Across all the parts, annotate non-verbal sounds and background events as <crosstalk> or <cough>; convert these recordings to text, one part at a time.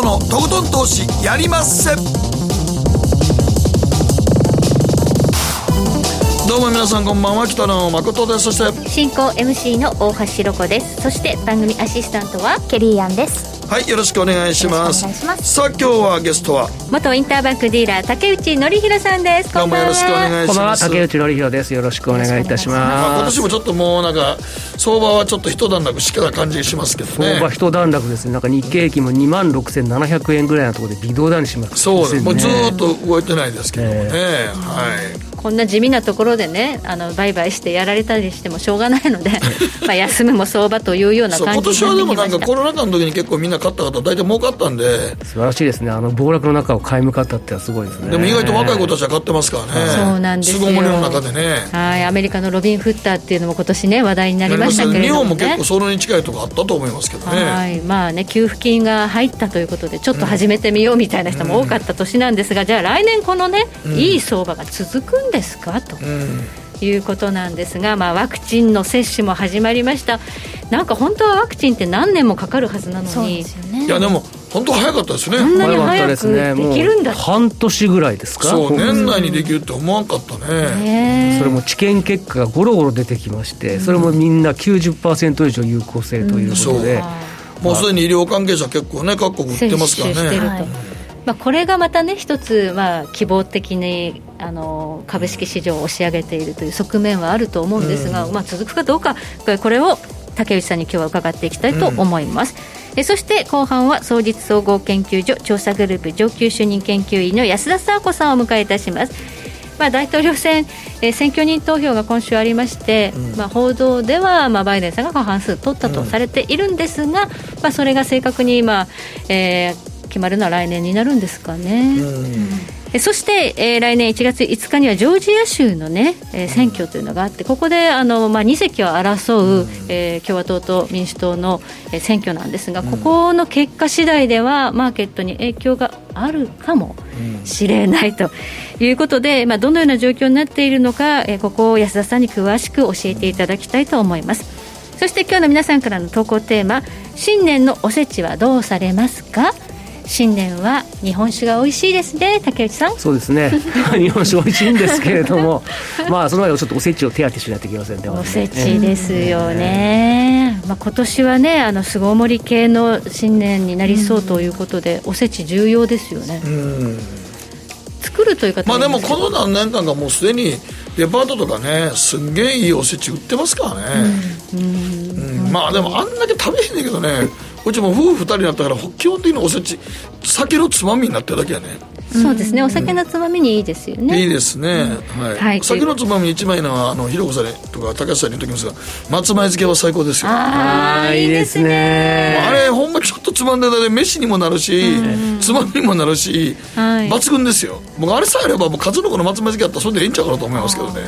トのとことん投資やりまっせ。どうも皆さんこんばんは。北野誠です。そして。進行 MC の大橋ロコです。そして番組アシスタントはケリーアンです。はいよろしくお願いします。さあ今日はゲストは？元インターバンクディーラー竹内則弘さんです。どうもよろしくお願いします。竹内則弘です。よろしくお願いいたします、まあ、今年もちょっともうなんか相場はちょっと一段落しかな感じしますけどね。相場一段落ですね。なんか日経平均も2万6700円ぐらいのところで微動だにします、ね、そうですもうずっと動いてないですけどもね、えー、はいこんな地味なところでねあの売買してやられたりしてもしょうがないので <laughs> まあ休むも相場というような感じ今年はでもなんかコロナ禍の時に結構みんな買った方大体儲かったんで。素晴らしいですね。あの暴落の中を買い向かったってはすごいですね。でも意外と若い子たちは買ってますからね。そうなんですよ。巣ごもりの中でね。はいアメリカのロビン・フッターっていうのも今年ね話題になりましたけれども、ね、日本も結構それに近いところあったと思いますけどね。はいまあね給付金が入ったということでちょっと始めてみようみたいな人も多かった年なんですが、うん、じゃあ来年このね、うん、いい相場が続くんですか？と、いうことなんですが、まあ、ワクチンの接種も始まりました。なんか本当はワクチンって何年もかかるはずなのに、ね、いやでも本当早かったですね。こんなに早くできるんだ、ね、半年ぐらいですか？そう年内にできるって思わんかったね、それも治験結果がゴロゴロ出てきましてそれもみんな90%以上有効性ということで、うん、もうすでに医療関係者結構ね各国売ってますからねまあ、これがまたね一つ、まあ、希望的にあの株式市場を押し上げているという側面はあると思うんですが、うん、まあ、続くかどうかこれを竹内さんに今日は伺っていきたいと思います。うん、えそして後半は総実総合研究所調査グループ上級主任研究員の安田沙子さんを迎えいたします。まあ、大統領選、えー、選挙人投票が今週ありまして、うん、まあ、報道では、まあ、バイデンさんが過半数取ったとされているんですが、うん、まあ、それが正確に、まあえー、決まるのは来年になるんですかね。えそして、えー、来年1月5日にはジョージア州の、ねえー、選挙というのがあって、ここであの、まあ、2席を争う、えー、共和党と民主党の、えー、選挙なんですが、ここの結果次第では、マーケットに影響があるかもしれないということで、まあ、どのような状況になっているのか、えー、ここを安田さんに詳しく教えていただきたいと思います。そして今日の皆さんからの投稿テーマ新年のおせちはどうされますか？新年は日本酒が美味しいですね。竹内さん。そうですね。<laughs> 日本酒美味しいんですけれども。<laughs> まあその前にちょっとおせちを手当てしないといけませんねおせちですよね、えー、まあ、今年はねあの巣ごもり系の新年になりそうということで、うん、おせち重要ですよね、うん。作るという方まあでもこの何年間かもうすでにデパートとかねすんげえいいおせち売ってますからね、うん、うん、まあでもあんだけ食べへんねんけどねうちも夫婦2人になったから基本的におせち酒のつまみになってるだけやねそうですね、お酒のつまみにいいですよね。いいですね。はい。はい、酒のつまみ一枚のは、あの、ひろこさんとか、高橋さんに言っときますが、松前漬けは最高ですよ。ああ、いいですね。あれ、ほんまちょっとつまんでたで、飯にもなるし、つまみにもなるし、はい、抜群ですよ。僕、あれさえあれば、もう数の子の松前漬けあったら、それでいいんちゃうかなと思いますけどね。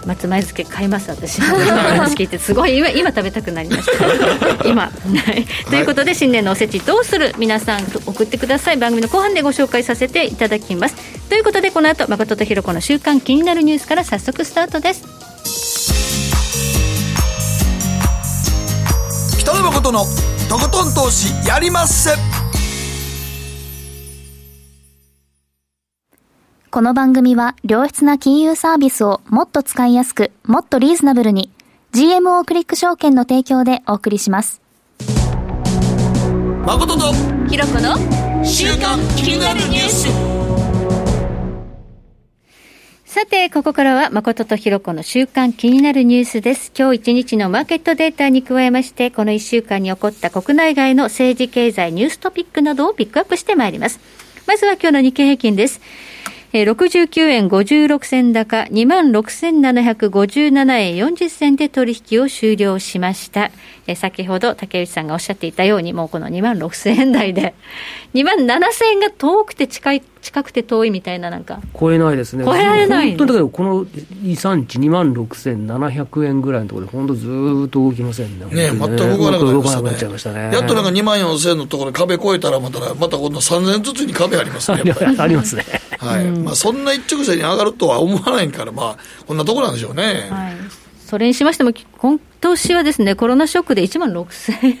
<laughs> はい。松前漬け買います私話聞いてすごい今今食べたくなりました今、はい、ということで、新年のおせちどうする皆さん送ってください番組の後半でご紹介させていただきますということでこの後誠とひろ子の週刊気になるニュースから早速スタートです。北野誠のとことん投資やりまっせこの番組は良質な金融サービスをもっと使いやすく、もっとリーズナブルに GMO クリック証券の提供でお送りします。誠とひろこの週刊気になるニュースさて、ここからは誠とひろこの週間気になるニュースです。今日一日のマーケットデータに加えまして、この一週間に起こった国内外の政治経済ニューストピックなどをピックアップしてまいります。まずは今日の日経平均です。えー、69円56銭高、26,757円40銭で取引を終了しました。えー、先ほど竹内さんがおっしゃっていたように、もうこの2万6000円台で、<laughs> 2万7000円が遠くて近い、近くて遠いみたいななんか。超えないですね。超えられない、ね。本当だけど、この2、3日2万6700円ぐらいのところで、本当ずっと動きませんね。ね、全く動かなくなっちゃいましたね。やっとなんか2万4000円のところで壁越えたら、また、また今度3000円ずつに壁ありますね。<laughs> ありますね。はい。まあ、そんな一直線に上がるとは思わないから、まあ、こんなところなんでしょうね。はい。それにしましても、今年はですね、コロナショックで1万6000円。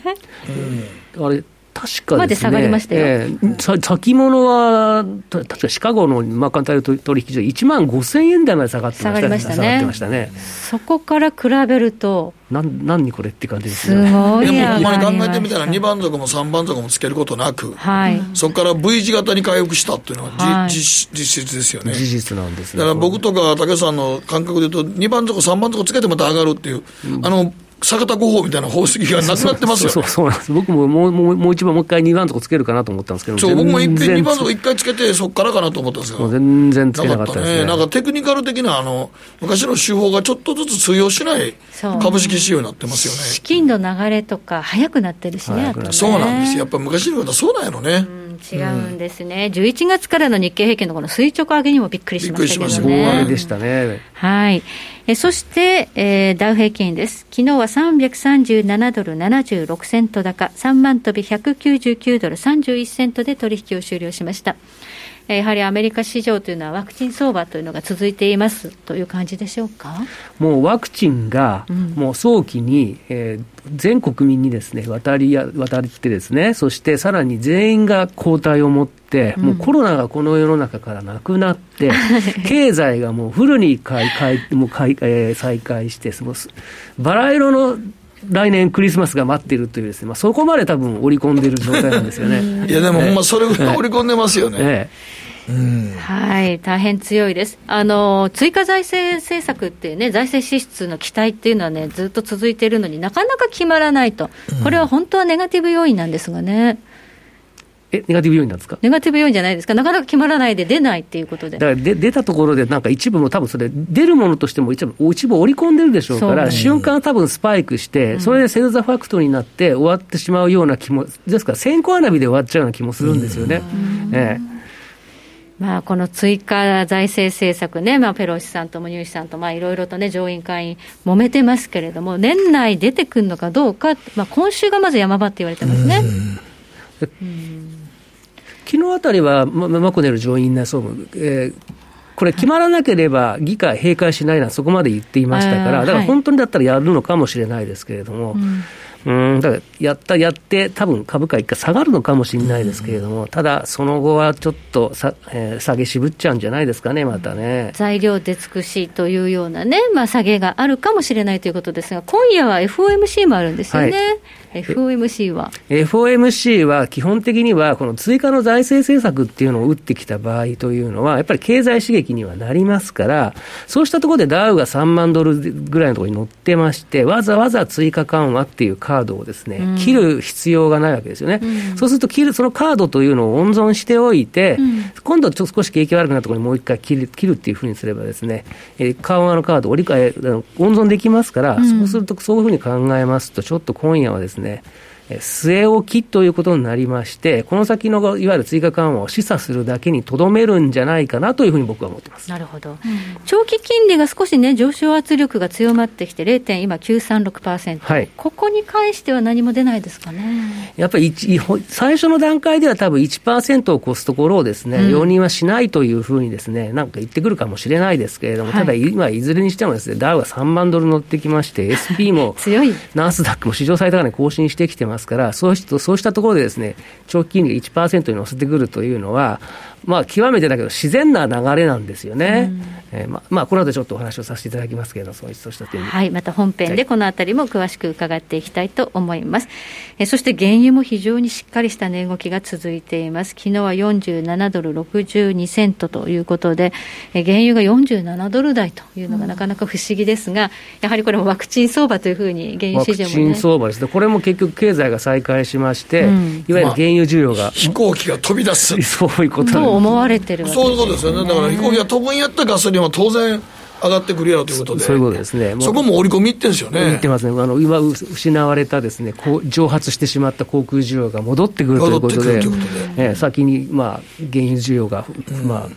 うん、あれ確かまで下がりましたよ。えーさ先物は、た確かシカゴのマーカンタイル取引所、1万5000円台まで下がってました下がりましたね下がってましたね。そこから比べると、なん何これって感じですね。でごい上がりもほんまに考まえてみたらした2番底も3番底もつけることなく、はい。そこから V 字型に回復したっていうのはじ、はい実実質ですよね。事実なんですね。だから僕とか武さんの感覚で言うと、2番底、3番底つけてまた上がるっていう、あの坂田五法みたいな方式がなくなってますよね。そうそうそうなんです。僕ももうもうもう一番もう一回2番とこつけるかなと思ったんですけど、そう僕も一遍全然2番底1回つけて、そこからかなと思ったんですけもうど、全然つけななかったですね。ね、なんかテクニカル的なあの昔の手法がちょっとずつ通用しない株式仕様になってますよ資ね。金の流れとか、早くなってるしね、ねそうなんですよ、やっぱ昔の方はそうなんやろね。うん違うんですね、11月からの日経平均のこの垂直上げにもびっくりしましたけどびっくりしまね。したね大上げでしたね。はい。そして、えーダウ平均です。昨日は337ドル76セント高、3万飛び199ドル31セントで取引を終了しました。えーやはりアメリカ市場というのはワクチン相場というのが続いていますという感じでしょうか？もうワクチンが、もう早期に、えー全国民にですね、渡りや、渡ってですね、そしてさらに全員が抗体を持って、もうコロナがこの世の中からなくなって、<laughs> 経済がもうフルに開開もう開、えー再開して、そのバラ色の来年クリスマスが待っているというですね、まあ、そこまで多分織り込んでいる状態なんですよね。<laughs> いやでもほんまそれぐらい織り込んでますよね。えはい、大変強いです。あの、追加財政政策っていうね、財政支出の期待っていうのはね、ずっと続いているのになかなか決まらないと。これは本当はネガティブ要因なんですがね。ええ、ネガティブ要因なんですか？ネガティブ要因じゃないですか。なかなか決まらないで出ないっていうことでだ。からで出たところで、なんか一部も多分それ、出るものとしても一部一部織り込んでるでしょうから、瞬間多分スパイクして、それでセールザファクトになって終わってしまうような気も、ですから、先行花火で終わっちゃうような気もするんですよね。ええまあ、この追加財政政策ね、まあ、ペロシさんともニューシさんと、まあ、いろいろとね、上院会員揉めてますけれども、年内出てくるのかどうか、まあ、今週がまず山場って言われてますね。昨日あたりは、まマコネル上院内総務、えーこれ、決まらなければ議会閉会しないなそこまで言っていましたから、だから本当にだったらやるのかもしれないですけれども、うん、だからやった、やって、多分株価一回下がるのかもしれないですけれども、ただ、その後はちょっとさ、えー下げ渋っちゃうんじゃないですかね、またね。材料出尽くしというようなね、まあ、下げがあるかもしれないということですが、今夜は FOMC もあるんですよね。はい FOMC は。FOMC は基本的には、この追加の財政政策っていうのを打ってきた場合というのは、やっぱり経済刺激にはなりますから、そうしたところでダウが3万ドルぐらいのところに乗ってまして、わざわざ追加緩和っていうカードをですね、切る必要がないわけですよね。そうすると切る、そのカードというのを温存しておいて、今度ちょっと少し景気悪くなったところにもう一回切る切るっていうふうにすればですね、えー緩和のカードを折り替え、温存できますから、そうするとそういうふうに考えますと、ちょっと今夜はですね、えー据え置きということになりまして、この先のいわゆる追加緩和を示唆するだけにとどめるんじゃないかなというふうに僕は思ってます。なるほど、長期金利が少しね、上昇圧力が強まってきて、0. 今936%、はいここに関しては何も出ないですかね。やっぱり一ほ最初の段階では多分1%を超すところをですね、うん容認はしないというふうにですね、なんか言ってくるかもしれないですけれども、はいただ今いずれにしてもですね、ダウが3万ドル乗ってきまして、SP も <laughs> 強い。ナスダックも史上最高値更新してきてますから、そうしそうしたところでですね、長期金利が1%に乗せてくるというのは、まあ、極めてだけど自然な流れなんですよね。えーまあ、まあ、この後ちょっとお話をさせていただきますけれど、そうそうした点に。はい、また本編でこのあたりも詳しく伺っていきたいと思います。えそして原油も非常にしっかりした値動きが続いています。昨日は47ドル62セントということで、え原油が47ドル台というのがなかなか不思議ですが、やはりこれもワクチン相場というふうに原油ワク市場もね。チン相場ですね、これも結局、経済が再開しまして、うんいわゆる原油需要が、飛行機が飛び出す。<laughs> そういうことと思われてるわけですそういうことですよね。だから飛行機が飛ぶんやったらガソリンは当然上がってくるやろということで。そういうことですね。そこも織り込みいってんですよねて。ますね、あの今、失われたです、ね、こう蒸発してしまった航空需要が戻ってくるということで、とえー先に、まあ、原油需要が、まあ、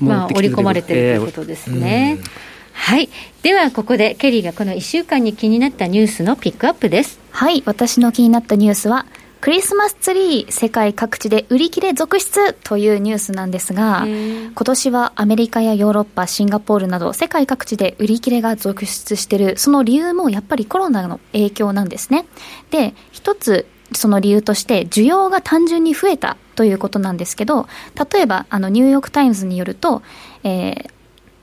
まあ、戻ってき織り込まれてるというえーことですね。はい。では、ここでケリーがこの1週間に気になったニュースのピックアップです。はい、私の気になったニュースは、クリスマスツリー世界各地で売り切れ続出というニュースなんですが、今年はアメリカやヨーロッパ、シンガポールなど世界各地で売り切れが続出している、その理由もやっぱりコロナの影響なんですね。で、一つその理由として需要が単純に増えたということなんですけど例えばあのニューヨーク・タイムズによると、えー、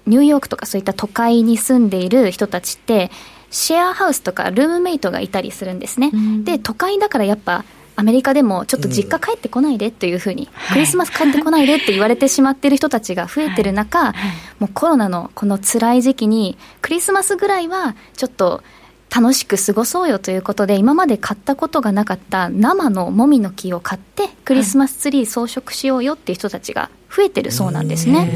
ニューヨークとかそういった都会に住んでいる人たちってシェアハウスとかルームメイトがいたりするんですね、うん、で都会だからやっぱアメリカでもちょっと実家帰ってこないでっていうふうに、クリスマス帰ってこないでって言われてしまっている人たちが増えてる中、もうコロナのこの辛い時期にクリスマスぐらいはちょっと楽しく過ごそうよということで今まで買ったことがなかった生のもみの木を買ってクリスマスツリー装飾しようよっていう人たちが増えてるそうなんですね。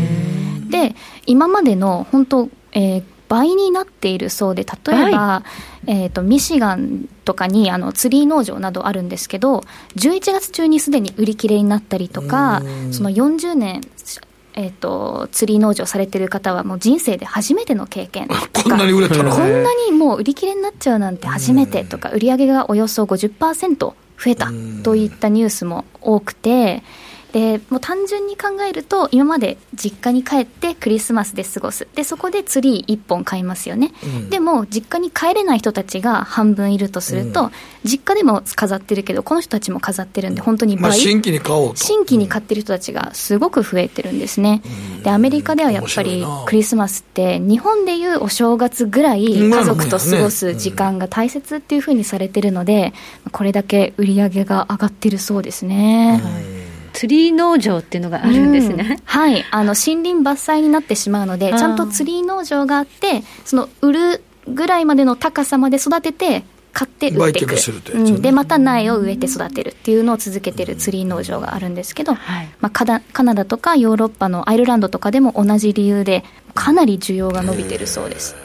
で今までの本当、えー、倍になっているそうで例えば、えーと、ミシガンとかにあのツリー農場などあるんですけど11月中にすでに売り切れになったりとかその40年えーと、釣り農場されてる方はもう人生で初めての経験 <laughs> こんなに売れたの？こんなにもう売り切れになっちゃうなんて初めてとか売り上げがおよそ50%増えたといったニュースも多くてでもう単純に考えると今まで実家に帰ってクリスマスで過ごす。でそこでツリー1本買いますよね、うん、でも実家に帰れない人たちが半分いるとすると、うん、実家でも飾ってるけどこの人たちも飾ってるんで本当に倍、まあ、新規に買おうと。新規に買ってる人たちがすごく増えてるんですね、うん、でアメリカではやっぱりクリスマスって日本でいうお正月ぐらい家族と過ごす時間が大切っていうふうにされてるのでこれだけ売り上げが上がってるそうですね、ツリー農場っていうのがあるんですね、うん、はい。あの森林伐採になってしまうのでちゃんとツリー農場があってその売るぐらいまでの高さまで育てて買って売っていく、うん、でまた苗を植えて育てるっていうのを続けてるツリー農場があるんですけど、はい、まあ、カナダとかヨーロッパのアイルランドとかでも同じ理由でかなり需要が伸びてるそうです。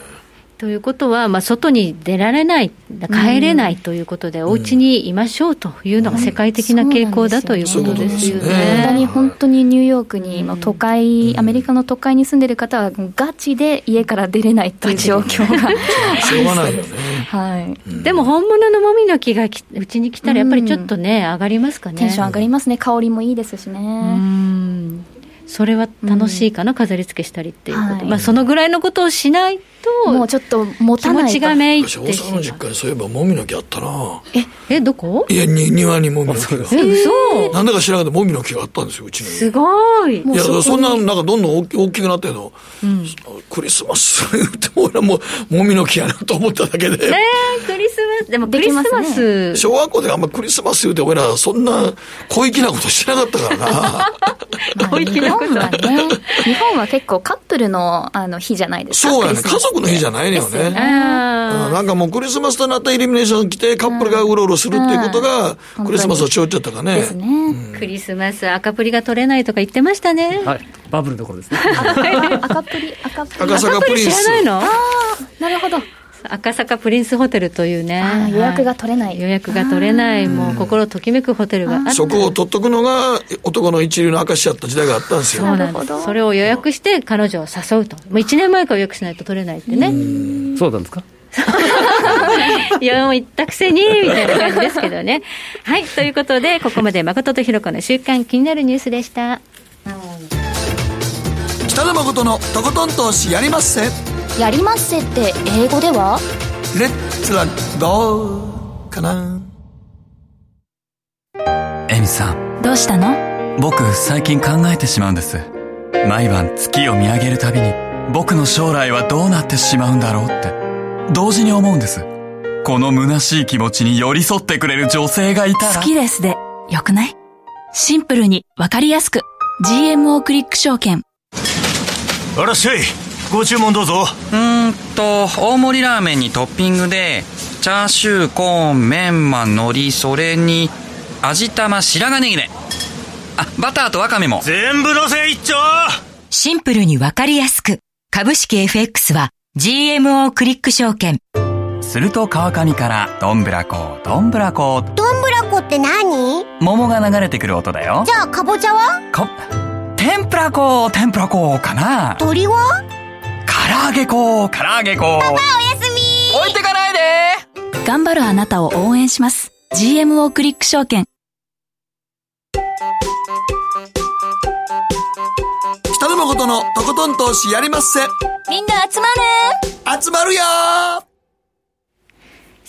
ということは、まあ、外に出られない、帰れないということで、うん、お家にいましょうというのが世界的な傾向だということですよね。本当に本当にニューヨークに、まあ、都会、アメリカの都会に住んでる方は、ガチで家から出れないという状況が。しょうがないよね。はい。でも本物のもみの木がうちに来たら、やっぱりちょっとね、上がりますかね。テンション上がりますね。香りもいいですしね。うんそれは楽しいかな、うん、飾り付けしたりっていうこと、はい、まあ、そのぐらいのことをしないと、もうちょっと持たない気持ちがめいって大阪の実家にそういえばもみの木あったな。ええどこ？いやに庭にもみの木が。え嘘。なんだか知らなくてもみの木があったんですようちにすごい。いやそんななんかどんどん大きくなってるの、うん、クリスマス <laughs> 言っても俺はもうもみの木やなと思っただけで。えー、クリスでもクリスマス、ね、小学校であんまクリスマス言うて俺らそんな小粋なことしてなかったからな <laughs> 小粋なことはね <laughs> 日本は結構カップルのあの日じゃないですか。そうやね。家族の日じゃないのよね。なんかもうクリスマスとなったイルミネーション来てカップルがうろうろするっていうことが、クリスマスをちょっちゃったかね。ですね、クリスマス赤プリが取れないとか言ってましたね。はい。バブルのところですね。<laughs> 赤プリ、赤プリ。赤坂プリンス。知らないの？ああ、なるほど。赤坂プリンスホテルというね、予約が取れない、予約が取れない、もう心ときめくホテルがあった。そこを取っとくのが、男の一流の証やった時代があったんですよ。そうなんですそれを予約して、彼女を誘うと、もう1年前から予約しないと取れないってね。そうなんですか？<laughs> いや、もう言ったくせに、みたいな感じですけどね。<laughs> はい、ということで、ここまで誠とひろ子の週間気になるニュースでした。北野誠のとことん投資やりまっせ。やりまっせって英語では？レッツはゴーかな？エミさん。どうしたの？僕最近考えてしまうんです。毎晩月を見上げるたびに僕の将来はどうなってしまうんだろうって。同時に思うんです。この虚しい気持ちに寄り添ってくれる女性がいたら。好きですでよくない？シンプルにわかりやすく。GMO クリック証券。あらっしゃいご注文どうぞ。うんと大盛りラーメンにトッピングでチャーシューコーンメンマ海苔それに味玉白髪ネギねあバターとワカメも。全部のせ一丁。シンプルにわかりやすく。株式 FX は GMO クリック証券。すると川上からどんぶらこどんぶらこ。どんぶらこって何？桃が流れてくる音だよ。じゃあかぼちゃは？か天ぷらこ天ぷらこかな。鳥は？唐揚げ粉。唐揚げ粉。パパおやすみ。置いてかないで。頑張るあなたを応援します。GMO クリック証券。北野誠のとことん投資やりまっせ。みんな集まる。集まるよ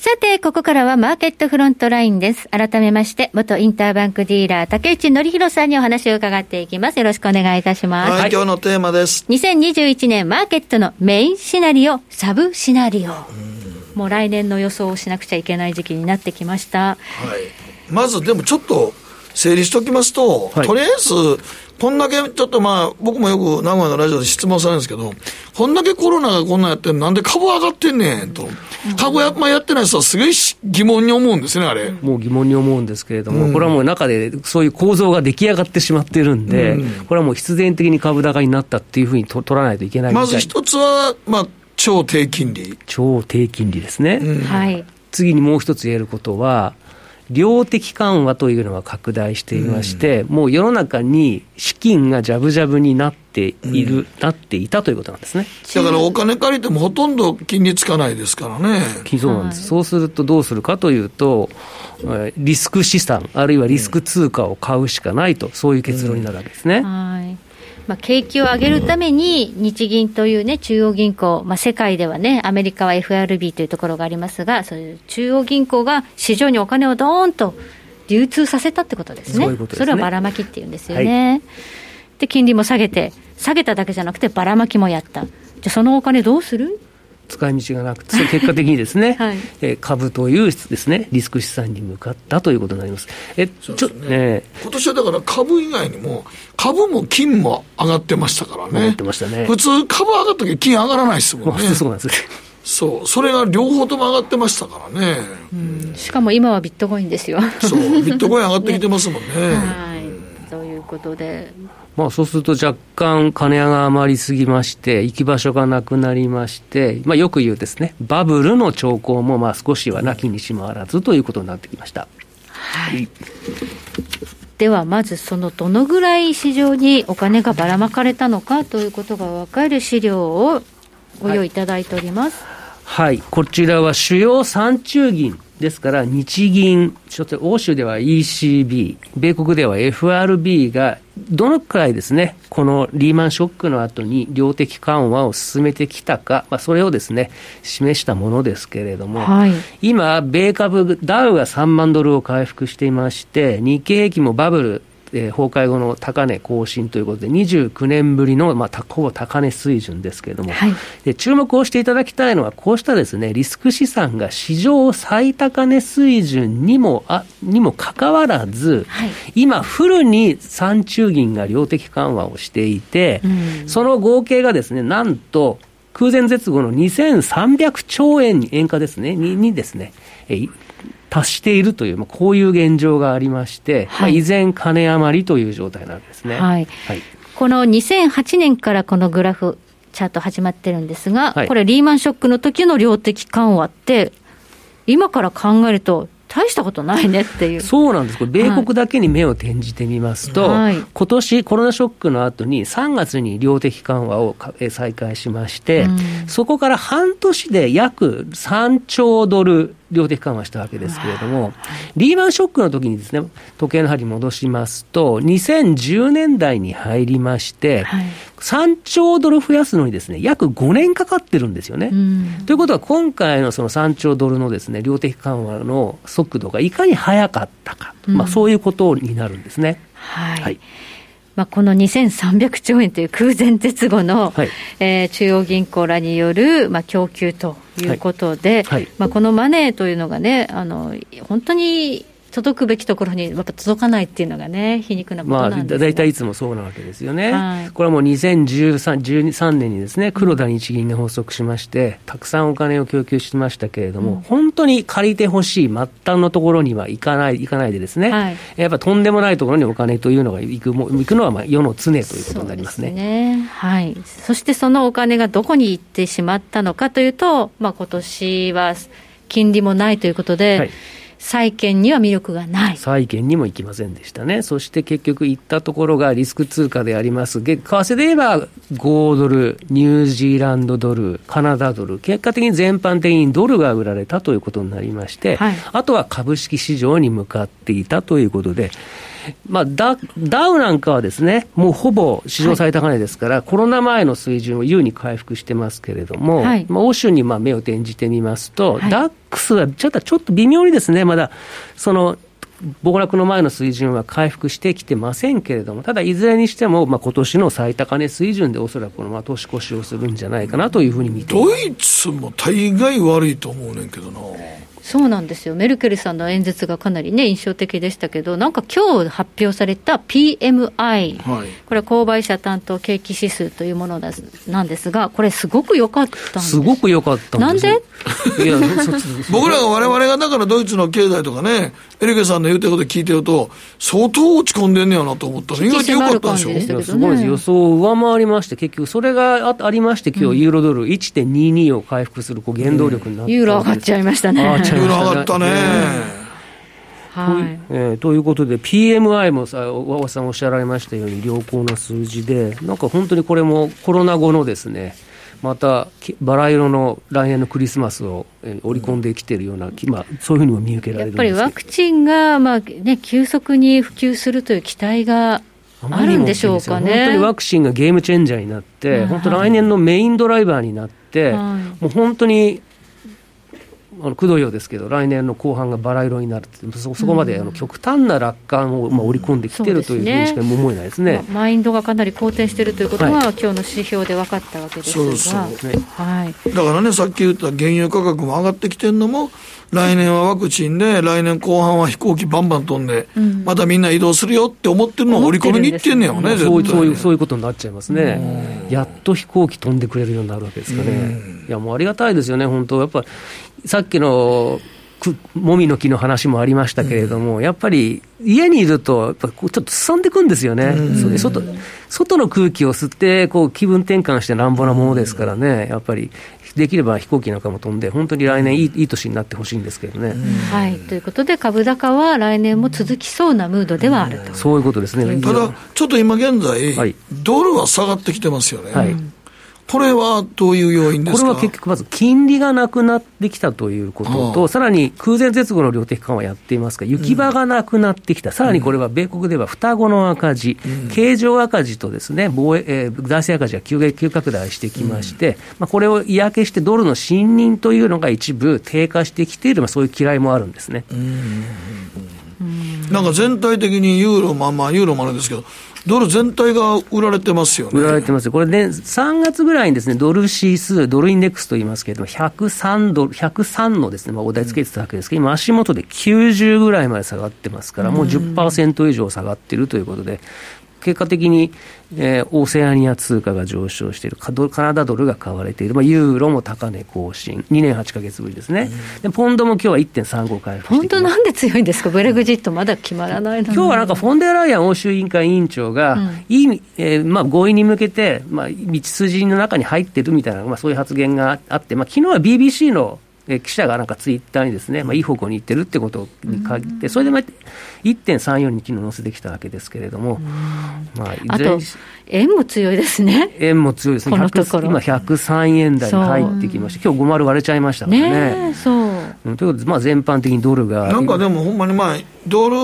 さて、ここからはマーケットフロントラインです。改めまして、元インターバンクディーラー、竹内則弘さんにお話を伺っていきます。よろしくお願いいたします。はい、今日のテーマです。2021年マーケットのメインシナリオ、サブシナリオ。もう来年の予想をしなくちゃいけない時期になってきました。はい、まずでもちょっと整理しておきますと、はいとりあえず、こんだけちょっとまあ、僕もよく名古屋のラジオで質問されるんですけど、こんだけコロナがこんなんやってんのなんで株上がってんねんと。株やっぱやってない人はすごいし疑問に思うんですね、あれ。もう疑問に思うんですけれども、これはもう中でそういう構造が出来上がってしまってるんで、これはもう必然的に株高になったっていうふうにと取らないといけないみたいまず一つは、まあ、超低金利。超低金利ですね。はい。次にもう一つ言えることは、量的緩和というのが拡大していまして、もう世の中に資金がジャブジャブになっている、なっていたということなんですね。だからお金借りてもほとんど金利つかないですからね。そうなんです、そうするとどうするかというと、えーリスク資産、あるいはリスク通貨を買うしかないと、そういう結論になるわけですね。はい。まあ、景気を上げるために、日銀というね、中央銀行、まあ、世界ではね、アメリカは FRB というところがありますが、そういう中央銀行が市場にお金をドーンと流通させたってことですね。そういうすねれをばらまきっていうんですよね。で、金利も下げて、下げただけじゃなくてばらまきもやった。じゃあそのお金どうする？使い道がなくて、結果的にですね、<laughs> はいえー株というですね、リスク資産に向かったということになります。え、ちょ、え今年はだから株以外にも、株も金も上がってましたからね。上がってましたね普通株上がった時金上がらないですーまあもんね。<laughs> そうなんですね。そう。それが両方とも上がってましたからね。しかも今はビットコインですよ。そう。ビットコイン上がってきてますもんね。<laughs> はい。ということで、まあ、そうすると若干金が余りすぎまして、行き場所がなくなりまして、まあ、よく言うですね、バブルの兆候もまあ少しはなきにしもあらずということになってきました。はい。ではまずそのどのぐらい市場にお金がばらまかれたのかということが分かる資料をご用意いただいております。はい、こちらは主要3中銀ですから、日銀、ちょっと欧州では ECB、米国では FRB が、どのくらいですね、このリーマンショックの後に量的緩和を進めてきたか、まあ、それをですね、示したものですけれども、はい。今、米株、ダウが3万ドルを回復していまして、日経平均もバブル、えー崩壊後の高値更新ということで、29年ぶりの、まあ、たほぼ高値水準ですけれども、はい。で注目をしていただきたいのは、こうしたですねリスク資産が史上最高値水準にもあにもかかわらず、はい。今、フルに三中銀が量的緩和をしていて、うん。その合計がですねなんと、空前絶後の2300兆円に円価ですね、ににですね、達しているという、まあ、こういう現状がありまして、はい。まあ、依然、金余りという状態なんですね。はい。はい。この2008年からこのグラフ、チャート始まってるんですが、はい。これリーマンショックの時の量的緩和って、今から考えると大したことないねっていう。そうなんです、これ、米国だけに目を転じてみますと、はい。今年コロナショックの後に、3月に量的緩和を再開しまして、うん。そこから半年で約3兆ドル、量的緩和したわけですけれども、リーマンショックの時にですね、時計の針戻しますと、2010年代に入りまして、はい3兆ドル増やすのにですね、約5年かかってるんですよね。うんということは、今回のその3兆ドルのですね量的緩和の速度がいかに速かったか、うんまあ、そういうことになるんですね。はい。はいまあ、この2300兆円という空前絶後の、はい。えー中央銀行らによる、まあ、供給ということで、はい。はい。まあ、このマネーというのがね、あの本当に届くべきところにやっぱ届かないっていうのがね、皮肉なことまあ、なんですだ大体いつもそうなわけですよね。はい。これはもう2013 13年にですね、黒田日銀が発足しまして、たくさんお金を供給しましたけれども、本当に借りてほしい末端のところには行かない、行かないでですね、はい。やっぱとんでもないところにお金というのが行くも行くのはまあ世の常ということになりますね。すね。はい、そしてそのお金がどこに行ってしまったのかというと、まあ今年は金利もないということで、はい債券には魅力がない。債券にも行きませんでしたね。そして結局行ったところがリスク通貨であります。げ為替で言えば5ドル、ニュージーランドドル、カナダドル、結果的に全般的にドルが売られたということになりまして、はいあとは株式市場に向かっていたということで、まあ、ダダウなんかはですね、もうほぼ史上最高値ですから、はい、コロナ前の水準を優に回復してますけれども、はい、まあ、欧州にまあ目を転じてみますと、はい、ダックスはちょっとちょっと微妙にですね、まだその暴落の前の水準は回復してきてませんけれども、ただいずれにしても、まあ今年の最高値水準でおそらくこのまあ年越しをするんじゃないかなというふうに見てドイツも大概悪いと思うねんけどな。そうなんですよ、メルケルさんの演説がかなりね、印象的でしたけど、なんか今日発表された PMI、はい、これは購買者担当景気指数というものなんですが、これ、すごく良かったす。ごく良かったなんで？いや僕らがわれわれがだからドイツの経済とかね、メルケルさんの言うてること聞いてると、相当落ち込んでんねやなと思ったら、意外と良かったでしょ。ね、すごいです、予想を上回りまして、結局、それがありまして、今日ユーロドル1.22を回復するこう原動力になって、ユーロ上がっちゃいましたね。ユーロ上がったね。はい。えー、ということで、PMI もさ、大和さんおっしゃられましたように、良好な数字で、なんか本当にこれもコロナ後のですね、またバラ色の来年のクリスマスを織り込んできているような、まあ、そういうふうにも見受けられるやっぱりワクチンが、まあね、急速に普及するという期待があるんでしょうかね。本当にワクチンがゲームチェンジャーになって、本当来年のメインドライバーになって、はい、もう本当にあのくどいようですけど、来年の後半がバラ色になるそそこまであの極端な楽観を、まあ、織り込んできてるというふうにしか思えないですね、まあ、マインドがかなり好転しているということが、はい、今日の指標で分かったわけですが。そうそう、ね。はい、だからね、さっき言った原油価格も上がってきてるのも、来年はワクチンで、来年後半は飛行機バンバン飛んで、うん、またみんな移動するよって思ってるのを織り込みにいってんねやね、そうそういうそういうことになっちゃいますね、やっと飛行機飛んでくれるようになるわけですかね、いやもうありがたいですよね、本当、やっぱさっきのもみの木の話もありましたけれども、うん、やっぱり家にいると、やっぱちょっとすさんでくんですよね、うん、外外の空気を吸って、こう気分転換してなんぼなものですからね、やっぱりできれば飛行機なんかも飛んで、本当に来年いい、いい年になってほしいんですけどね、はい。ということで、株高は来年も続きそうなムードではあると。そういうことですね。ただ、ちょっと今現在、はい、ドルは下がってきてますよね。はいこれはどういう要因ですか？これは結局、まず金利がなくなってきたということと、さらに空前絶後の量的緩和やっていますが、行き場がなくなってきた、うん、さらにこれは米国では双子の赤字、うん、経常赤字とですね防衛、えー、財政赤字が急激急拡大してきまして、うん、まあ、これを嫌気してドルの信任というのが一部低下してきている、まあ、そういう嫌いもあるんですね。なんか全体的にユーロ、まあまあ、ユーロもあれですけど、ドル全体が売られてますよね。売られてます。これね、3月ぐらいにですね、ドル指数、ドルインデックスと言いますけれども、103ドル、103のですね、まあ、お題つけてたわけですけど、今足元で90ぐらいまで下がってますから、もう10%以上下がってるということで、結果的に、えー、オセアニア通貨が上昇している、カナダドルが買われている、まあ、ユーロも高値更新、2年8か月ぶりですね、でポンドも今日は1.35回復本当なんで強いんですか、ブレグジット、まだ決まらない今日はなんか、フォンデアライアン欧州委員会委員長が、うん、いいえーまあ、合意に向けて、まあ、道筋の中に入ってるみたいな、まあ、そういう発言があって、まあ昨日は BBC のえ記者がなんかツイッターにですね、まあ、いい方向に行ってるってことに限って、それでまあ1.34に昨日載せてきたわけですけれども、まあ、あと、円も強いですね。円も強いですね。このところ今103円台に入ってきまして、今日5丸割れちゃいましたからね。ねそう。ということで、まあ、全般的にドルが。なんかでもほんまにまあ、ドル、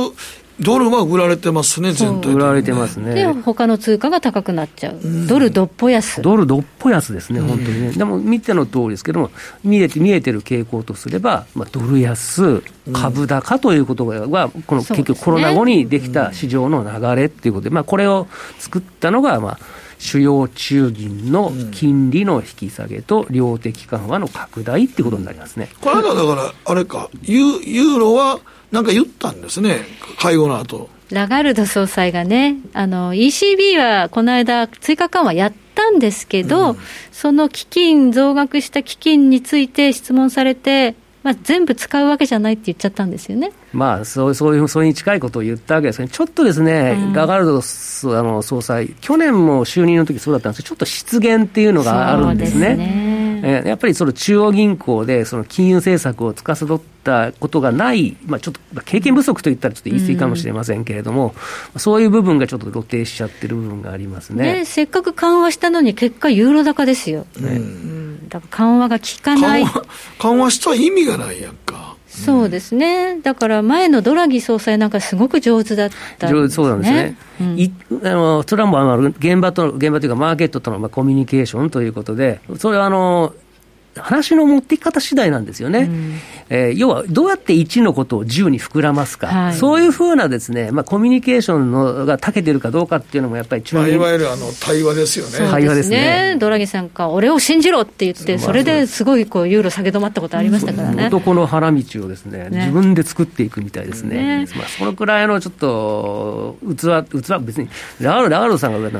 ドルは売られてますね、全体、ね、売られてますね。で、他の通貨が高くなっちゃう。ドルどっぽ安。ドルどっぽ安ですね、本当にね。でも、見ての通りですけども、見えて、見えてる傾向とすれば、まあ、ドル安、株高ということが、この結局コロナ後にできた市場の流れっていうことで、まあ、これを作ったのが、まあ、主要中銀の金利の引き下げと量的緩和の拡大っていうことになりますね。これはだから、あれか、ユユーロは、なんか言ったんですね、会合の後。ラガルド総裁がね、あの ECB はこの間、追加緩和やったんですけど、うん、その基金、増額した基金について質問されて、まあ、全部使うわけじゃないって言っちゃったんですよね。まあ、そうそういう、それに近いことを言ったわけですけど、ちょっとですね、うん、ラガルドあの総裁、去年も就任の時そうだったんですけど、ちょっと失言っていうのがあるんですね。えやっぱりその中央銀行でその金融政策を司ったことがない、まあ、ちょっと経験不足といったらちょっと言い過ぎかもしれませんけれども、うん、そういう部分がちょっと露呈しちゃってる部分がありますね。ねせっかく緩和したのに、結果、ユーロ高ですよ、ね、うん、だから緩和が効かない。緩和した意味がないやんか。そうですね、だから前のドラギ総裁なんか、すごく上手だったんです、ね、そうなんですね、うん、いあのそれはもうあの現場と現場というか、マーケットとのまあコミュニケーションということで、それはあの話の持っていき方次第なんですよね、うん、えー、要はどうやって1のことを10に膨らますか、はい、そういうふうなですね、まあ、コミュニケーションのが長けてるかどうかっていうのも、やっぱりまあ、いわゆるあの対話ですよね。対話ですね。ドラギさんか、俺を信じろって言って、それですごいこうユーロ下げ止まったことありましたからね。男の腹道をですね、ね、自分で作っていくみたいですね。ね。まあ、そのくらいのちょっと器、器、別に、ラールさんがえ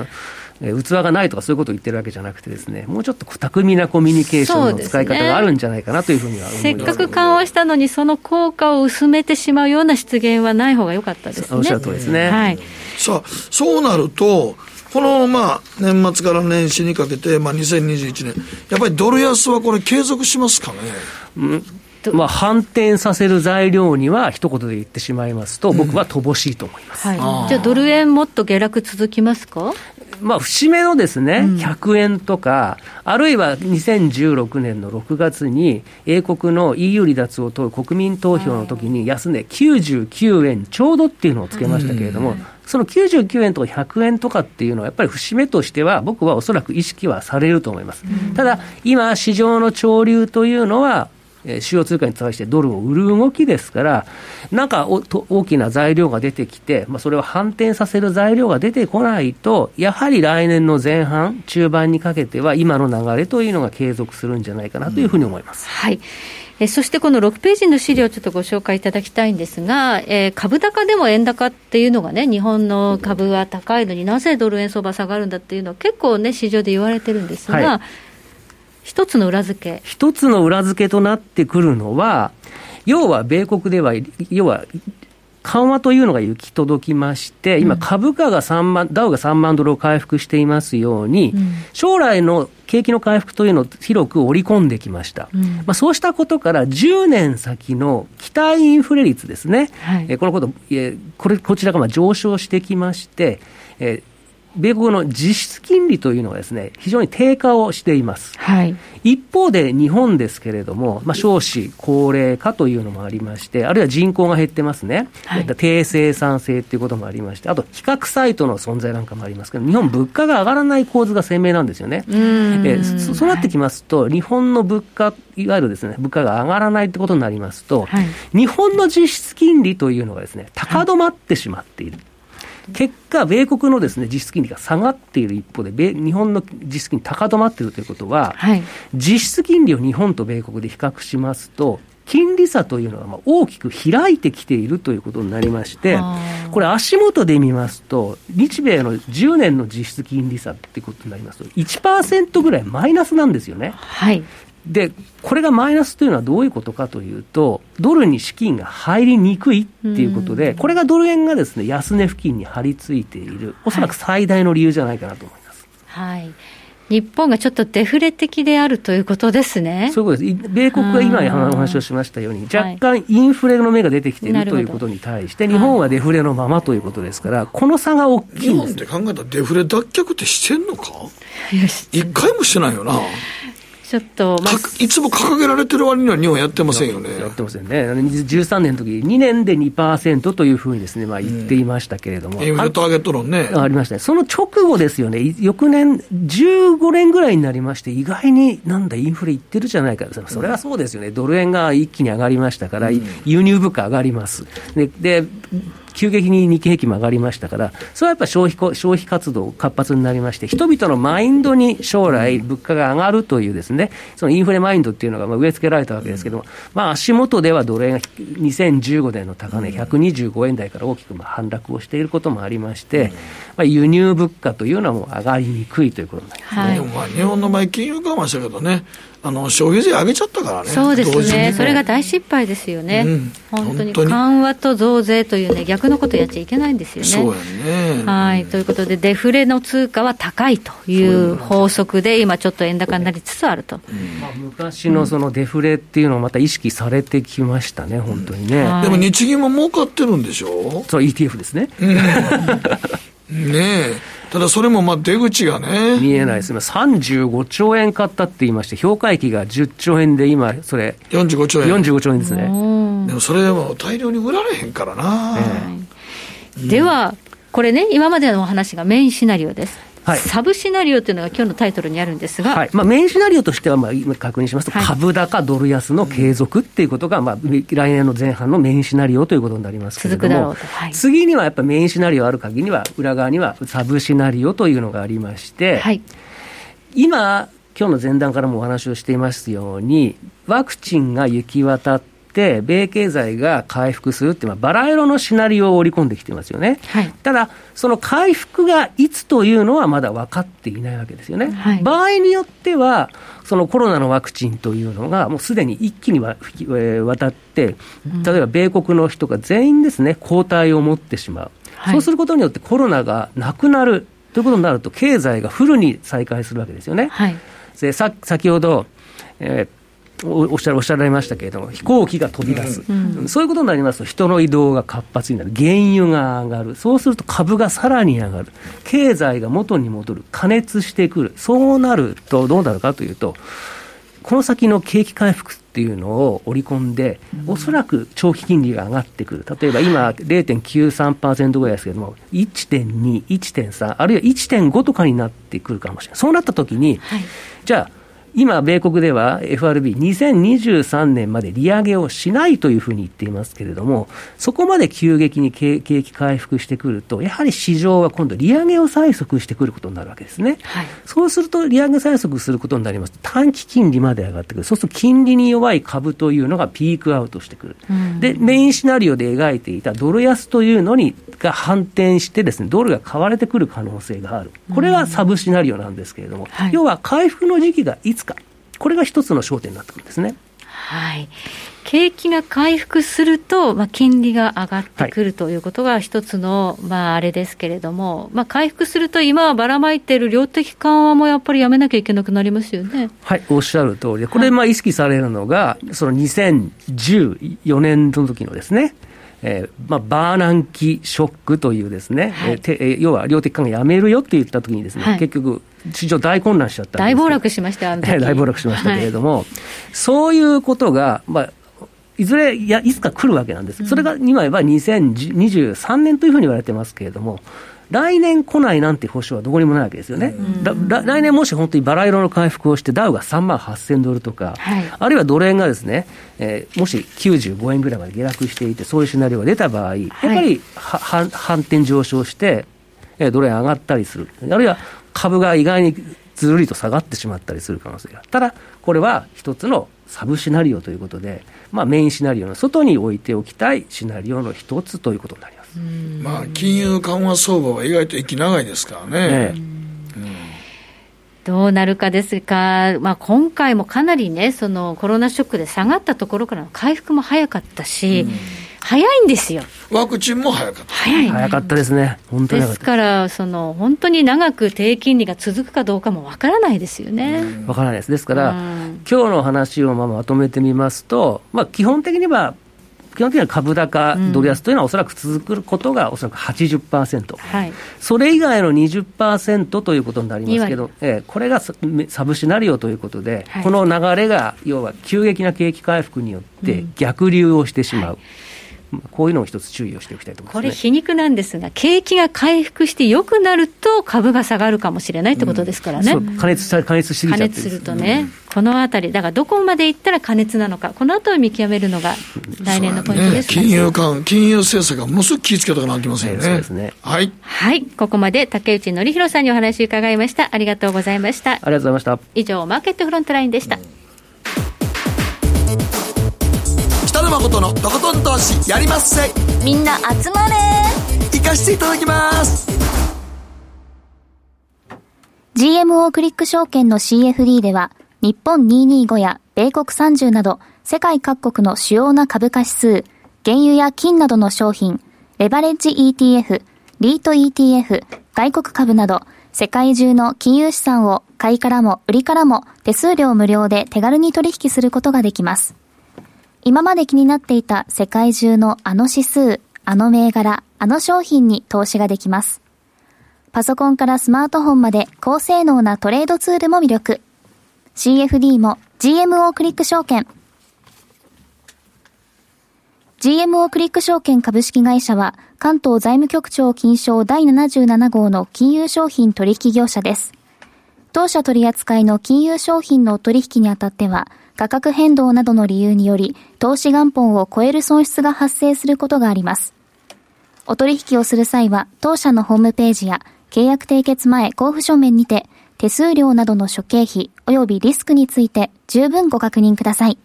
器がないとかそういうことを言ってるわけじゃなくてですね、もうちょっと巧みなコミュニケーションの使い方があるんじゃないかなというふうには思います、ね、せっかく緩和したのに、その効果を薄めてしまうような失言はない方が良かったですね。おっしゃる通りですね。はい。さあ、そうなると、このまあ年末から年始にかけて、まあ、2021年、やっぱりドル安はこれ、継続しますかね？うんまあ、反転させる材料には一言で言ってしまいますと、僕は乏しいと思います、うんはい、じゃあ、ドル円もっと下落続きますか？まあ、節目のですね、100円とか、あるいは2016年の6月に、英国の EU 離脱を問う国民投票の時に、安値99円ちょうどっていうのをつけましたけれども、その99円とか100円とかっていうのは、やっぱり節目としては、僕はおそらく意識はされると思います。ただ、今、市場の潮流というのは、主要通貨に対してドルを売る動きですから、なんか大きな材料が出てきて、まあ、それを反転させる材料が出てこないと、やはり来年の前半、中盤にかけては、今の流れというのが継続するんじゃないかなというふうに思います。うん、はいえそしてこの6ページの資料をちょっとご紹介いただきたいんですが、えー、株高でも円高っていうのがね、日本の株は高いのになぜドル円相場下がるんだっていうのは結構ね、市場で言われてるんですが、はい一つの裏付け。一つの裏付けとなってくるのは、要は米国では、要は緩和というのが行き届きまして、今、株価が3万、ダウが3万ドルを回復していますように、将来の景気の回復というのを広く織り込んできました。まあ、そうしたことから、10年先の期待インフレ率ですね、はい、えこのこと、えこれ、こちらがまあ上昇してきまして、え米国の実質金利というのはですね、非常に低下をしています。はい、一方で日本ですけれども、まあ、少子高齢化というのもありまして、あるいは人口が減ってますね。はい、低生産性ということもありまして、あと比較サイトの存在なんかもありますけど、日本物価が上がらない構図が鮮明なんですよね。えそそうなってきますと、はい、日本の物価、いわゆるですね、物価が上がらないってことになりますと、はい、日本の実質金利というのがですね、高止まってしまっている。結果、米国のです、ね、実質金利が下がっている一方で、米日本の実質金利高止まっているということは、はい、実質金利を日本と米国で比較しますと、金利差というのはま大きく開いてきているということになりまして、これ、足元で見ますと、日米の10年の実質金利差ってことになりますと、1%ぐらいマイナスなんですよね。はい、で、これがマイナスというのはどういうことかというと、ドルに資金が入りにくいっていうことで、これがドル円がですね、安値付近に張り付いている、おそらく最大の理由じゃないかなと思います。はい、はい日本がちょっとデフレ的であるということですね。そういうことです。米国が今お話をしましたように、若干インフレの目が出てきているということに対して、日本はデフレのままということですから、この差が大きいんです。日本って考えたらデフレ脱却ってしてんのか？一回もしてないよな。ちょっと、まあ、いつも掲げられてる割には日本やってませんよね。やってませんね。13年の時2年で2%というふうにですね、まあ言っていましたけれども。インフレターゲット論ね。ありましたね。その直後ですよね。翌年、15年ぐらいになりまして、意外になんだ、インフレいってるじゃないか。それはそうですよね。ドル円が一気に上がりましたから、輸入物価上がります。で、で急激に日経平均も上がりましたから、それはやっぱり消費消費活動活発になりまして、人々のマインドに将来、物価が上がるというですね、そのインフレマインドっていうのがまあ植え付けられたわけですけども、まあ、足元ではドル円が2015年の高値、125円台から大きくまあ反落をしていることもありまして、まあ、輸入物価というのはもう上がりにくいということになりますね。はい、でもまあ日本の場合、金融緩和したけどね、あの消費税上げちゃったからね、そうですね、それが大失敗ですよね、うん、本当に。緩和と増税というね、逆のことやっちゃいけないんですよね。そうやね。はい。ということで、デフレの通貨は高いという法則で、今、ちょっと円高になりつつあると、まあ、昔のそのデフレっていうのをまた意識されてきましたね、本当にね。でも日銀も儲かってるんでしょ？そう、ETF ですね。<laughs> ねえただそれもまあ出口がね。見えないです。今35兆円買ったって言いまして、評価益が10兆円で今、それ。45兆円。45兆円ですね。でもそれでも大量に売られへんからな。では、これね、今までのお話がメインシナリオです。はい。サブシナリオというのが今日のタイトルにあるんですが、はい。まあ、メインシナリオとしては、まあ、今確認します。と、はい。株高ドル安の継続っていうことが、まあ、来年の前半のメインシナリオということになりますけれども、次にはやっぱメインシナリオある限りは、裏側にはサブシナリオというのがありまして、はい、今、今日の前段からもお話をしていますように、ワクチンが行き渡って、米経済が回復するっていう、まあ、バラ色のシナリオを織り込んできてますよね。はいただ、その回復がいつというのはまだ分かっていないわけですよね。はい場合によっては、そのコロナのワクチンというのが、もうすでに一気にわえー渡って、例えば米国の人が全員ですね、抗体を持ってしまう。はいそうすることによってコロナがなくなるということになると、経済がフルに再開するわけですよね。はい、でさ先ほど、えーおおっしゃおっしゃられましたけれども、飛行機が飛び出す、そういうことになりますと、人の移動が活発になる、原油が上がる、そうすると株がさらに上がる、経済が元に戻る、加熱してくる、そうなるとどうなるかというと、この先の景気回復っていうのを織り込んで、おそらく長期金利が上がってくる、例えば今、0.93%ぐらいですけれども、1.2、1.3、あるいは1.5とかになってくるかもしれない、そうなったときに、はい。じゃあ、今、米国では FRB、2023年まで利上げをしないというふうに言っていますけれども、そこまで急激に景景気回復してくると、やはり市場は今度、利上げを催促してくることになるわけですね。はい。そうすると、利上げ催促することになります。と、短期金利まで上がってくる、そうすると金利に弱い株というのがピークアウトしてくる、でメインシナリオで描いていたドル安というのにが反転してです、ね、ドルが買われてくる可能性がある、これがサブシナリオなんですけれども、はい。要は回復の時期がいつか、これが一つの焦点になってくるんですね。はい、景気が回復すると、まあ、金利が上がってくるということが一つの、まあ、あれですけれども、まあ、回復すると、今はばらまいている量的緩和もやっぱりやめなきゃいけなくなりますよね。はい、おっしゃる通りで、これ、まあ、意識されるのが、その2014年の時のですね、えーまあ、バーナンキショックというですね、はい。えー要は量的緩和やめるよって言った時にですね、はい。結局、市場大混乱しちゃった大暴落しました <laughs> 大暴落しましたけれども、そういうことが、まあ、いずれいやいつか来るわけなんです、それが今言えば2023年というふうに言われてますけれども、来年来ないなんて保証はどこにもないわけですよね、来年もし本当にバラ色の回復をして、ダウが3万8000ドルとか、はい。あるいはドル円がですね、えーもし95円ぐらいまで下落していて、そういうシナリオが出た場合、やっぱりは反反転上昇して、えードル円上がったりする、あるいは株が意外にずるりと下がってしまったりする可能性が。あるただ、これは一つのサブシナリオということで、まあ、メインシナリオの外に置いておきたいシナリオの一つということになります。まあ、金融緩和相場は意外と息長いですからね。ええどうなるかですが、まあ、今回もかなりね、そのコロナショックで下がったところからの回復も早かったし、早いんですよ、ワクチンも早かった。早い。早かったですね、本当にで。すから、その本当に長く低金利が続くかどうかもわからないですよね。わからないです。ですから、うん今日の話をまあまとめてみますと、まあ、基本的には、基本的には株高、ドル安というのはおそらく続くことがおそらく80%。はい。それ以外の20%ということになりますけど、えーこれがササブシナリオということで、はい。この流れが要は急激な景気回復によって逆流をしてしまう、こういうのを一つ注意をしておきたいと思います、ね。これ皮肉なんですが、景気が回復して良くなると株が下がるかもしれないってことですからね。そう加熱加熱しすぎ加ちゃって熱するとね、このあたり、だからどこまでいったら加熱なのか、このあたりを見極めるのが来年のポイントね、です、金融緩金融政策がものすごく気をつけたかなきませんよね。そうですねはい。はい、ここまで竹内則弘さんにお話を伺いました。ありがとうございました。ありがとうございました。以上、マーケットフロントラインでした。北野誠のとことん投資やりまっせ。みんな集まれ行かしていただきます。GMO クリック証券の CFD では、日本225や米国30など、世界各国の主要な株価指数、原油や金などの商品、レバレッジ ETF、リート ETF、外国株など、世界中の金融資産を買いからも売りからも手数料無料で手軽に取引することができます。今まで気になっていた世界中のあの指数、あの銘柄、あの商品に投資ができます。パソコンからスマートフォンまで高性能なトレードツールも魅力。CFD も GMO クリック証券。GMO クリック証券株式会社は関東財務局長金賞第77号の金融商品取引業者です。当社取扱いの金融商品の取引にあたっては価格変動などの理由により投資元本を超える損失が発生することがあります。お取引をする際は当社のホームページや契約締結前交付書面にて手数料などの諸経費及びリスクについて十分ご確認ください。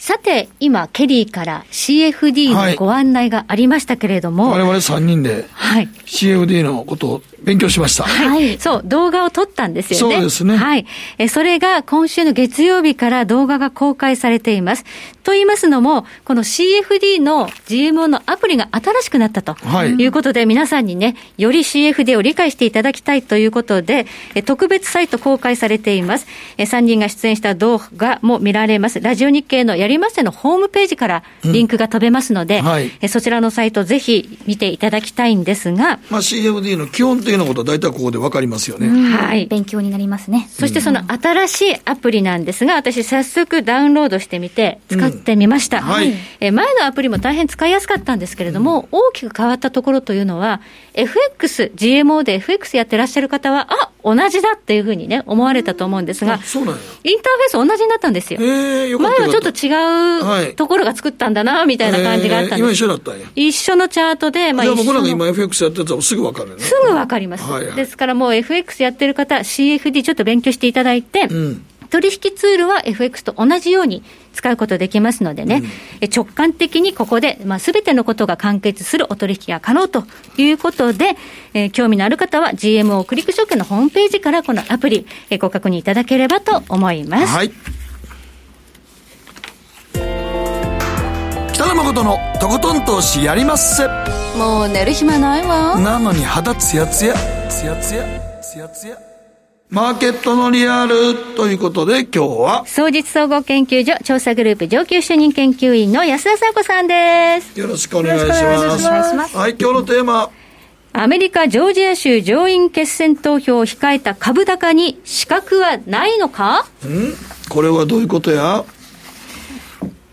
さて、今、ケリーから CFD のご案内がありましたけれども、我々3人ではい。CFD のことを勉強しました。はい。そう、動画を撮ったんですよね。そうですねはい。え、それが今週の月曜日から動画が公開されています。と言いますのも、この CFD の GMO のアプリが新しくなったとはいいうことで、皆さんにね、より CFD を理解していただきたいということで、え特別サイト公開されています。え3人が出演した動画も見られます。ラジオ日経のやりませのホームページからリンクが飛べますので、うんはいえそちらのサイトぜひ見ていただきたいんですが、まあ、CFD の基本的なことは大体ここで分かりますよね。はい。勉強になりますね。そしてその新しいアプリなんですが、私早速ダウンロードしてみて使ってみました。うんはいえ前のアプリも大変使いやすかったんですけれども、大きく変わったところというのは、FX、GMO で FX やってらっしゃる方は、あ、同じだっていうふうにね、思われたと思うんですが。インターフェース同じになったんですよ。えー、よ前はちょっとはい違うところが作ったんだな、みたいな感じがあったんえー今です。一緒だったんや。一緒のチャートで、まあ僕らが今 FX やってたらすぐ分かるよね。すぐわかります。はいはいですからもう FX やってる方、CFD ちょっと勉強していただいて、うん。取引ツールは FX と同じように使うことできますのでね、え直感的にここで、まあ、全てのことが完結するお取引が可能ということで、えー興味のある方は GMO クリック証券のホームページからこのアプリ、えーご確認いただければと思います。はい。北野誠のとことん投資やりまっせ。もう寝る暇ないわなのに肌ツヤツヤ、ツヤツヤ、ツヤツヤ。マーケットのリアルということで今日は総実総合研究所調査グループ上級主任研究員の安田紗子さんです。よろしくお願いします。はい、今日のテーマ。アメリカ・ジョージア州上院決選投票を控えた株高に資格はないのか？ん？これはどういうことや？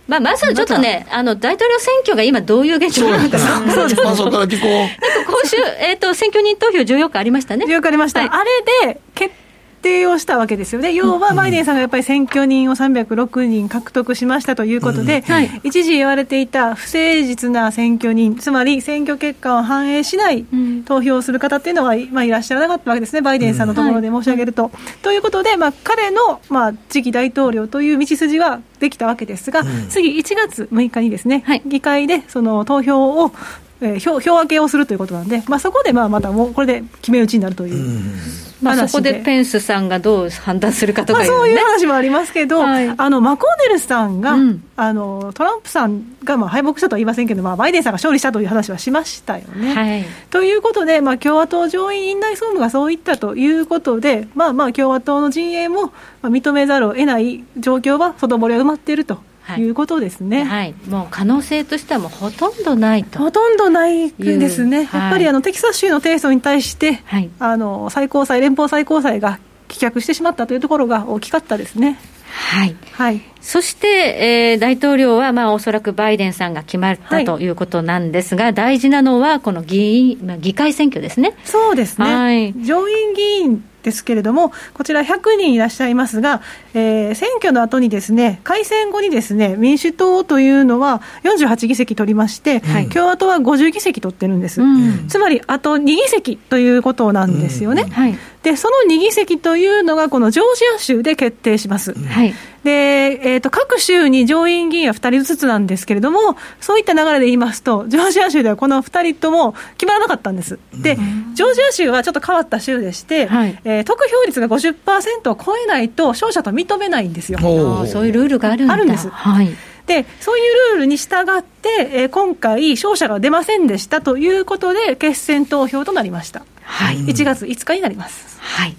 まあ、まずちょっとね、あの、大統領選挙が今どういう現状なのかな。そうです。まあ、そこから聞こう。今週、えっ、と、選挙人投票14日ありましたね。よくありました、はいあれで決定をしたわけですよね、要はバイデンさんがやっぱり選挙人を306人獲得しましたということで、はい。一時言われていた不誠実な選挙人、つまり選挙結果を反映しないん。投票をする方っていうのは、まあ、いらっしゃらなかったわけですね、バイデンさんのところで申し上げると。ということで、まあ、彼の、まあ、次期大統領という道筋はできたわけですが、次、1月6日にですね、はい。議会でその投票を、えー票票分けをするということなんで、まあ、そこでまあまたもうこれで決め打ちになるという。まあ、話そこでペンスさんがどう判断するかとまあ、かいうね。そういう話もありますけど、はいあのマコーネルさんが、うんあのトランプさんがまあ敗北したとは言いませんけど、まあ、バイデンさんが勝利したという話はしましたよね。はい。ということで、まあ、共和党上院院内総務がそう言ったということで、まあ、まあ共和党の陣営もまあ認めざるを得ない状況は、外堀は埋まっているということですね。はい。もう可能性としてはもうほとんどないと。ほとんどないですね、はいやっぱりあのテキサス州の提訴に対して、はいあの最高裁、連邦最高裁が棄却してしまったというところが大きかったですね。はい。はいそして、えー大統領は、まあ、おそらくバイデンさんが決まったはいということなんですが、大事なのは、この議員、まあ、議会選挙ですね。そうですね、はい上院議員ですけれども、こちら100人いらっしゃいますが、えー選挙の後にですね、改選後にですね、民主党というのは48議席取りまして、はい共和党は50議席取ってるんです。うんつまり、あと2議席ということなんですよね。はい。で、その2議席というのが、このジョージア州で決定します。はい。で、えー、と各州に上院議員は2人ずつなんですけれども、そういった流れで言いますと、ジョージア州ではこの2人とも決まらなかったんです。で、ジョージア州はちょっと変わった州でして、はいえー得票率が50%を超えないと、勝者と認めないんですよ。そういうルールがあるんだ。あるんですはい。で、そういうルールに従って、えー今回、勝者が出ませんでしたということで、決選投票となりました。はい。1月5日になります。はい。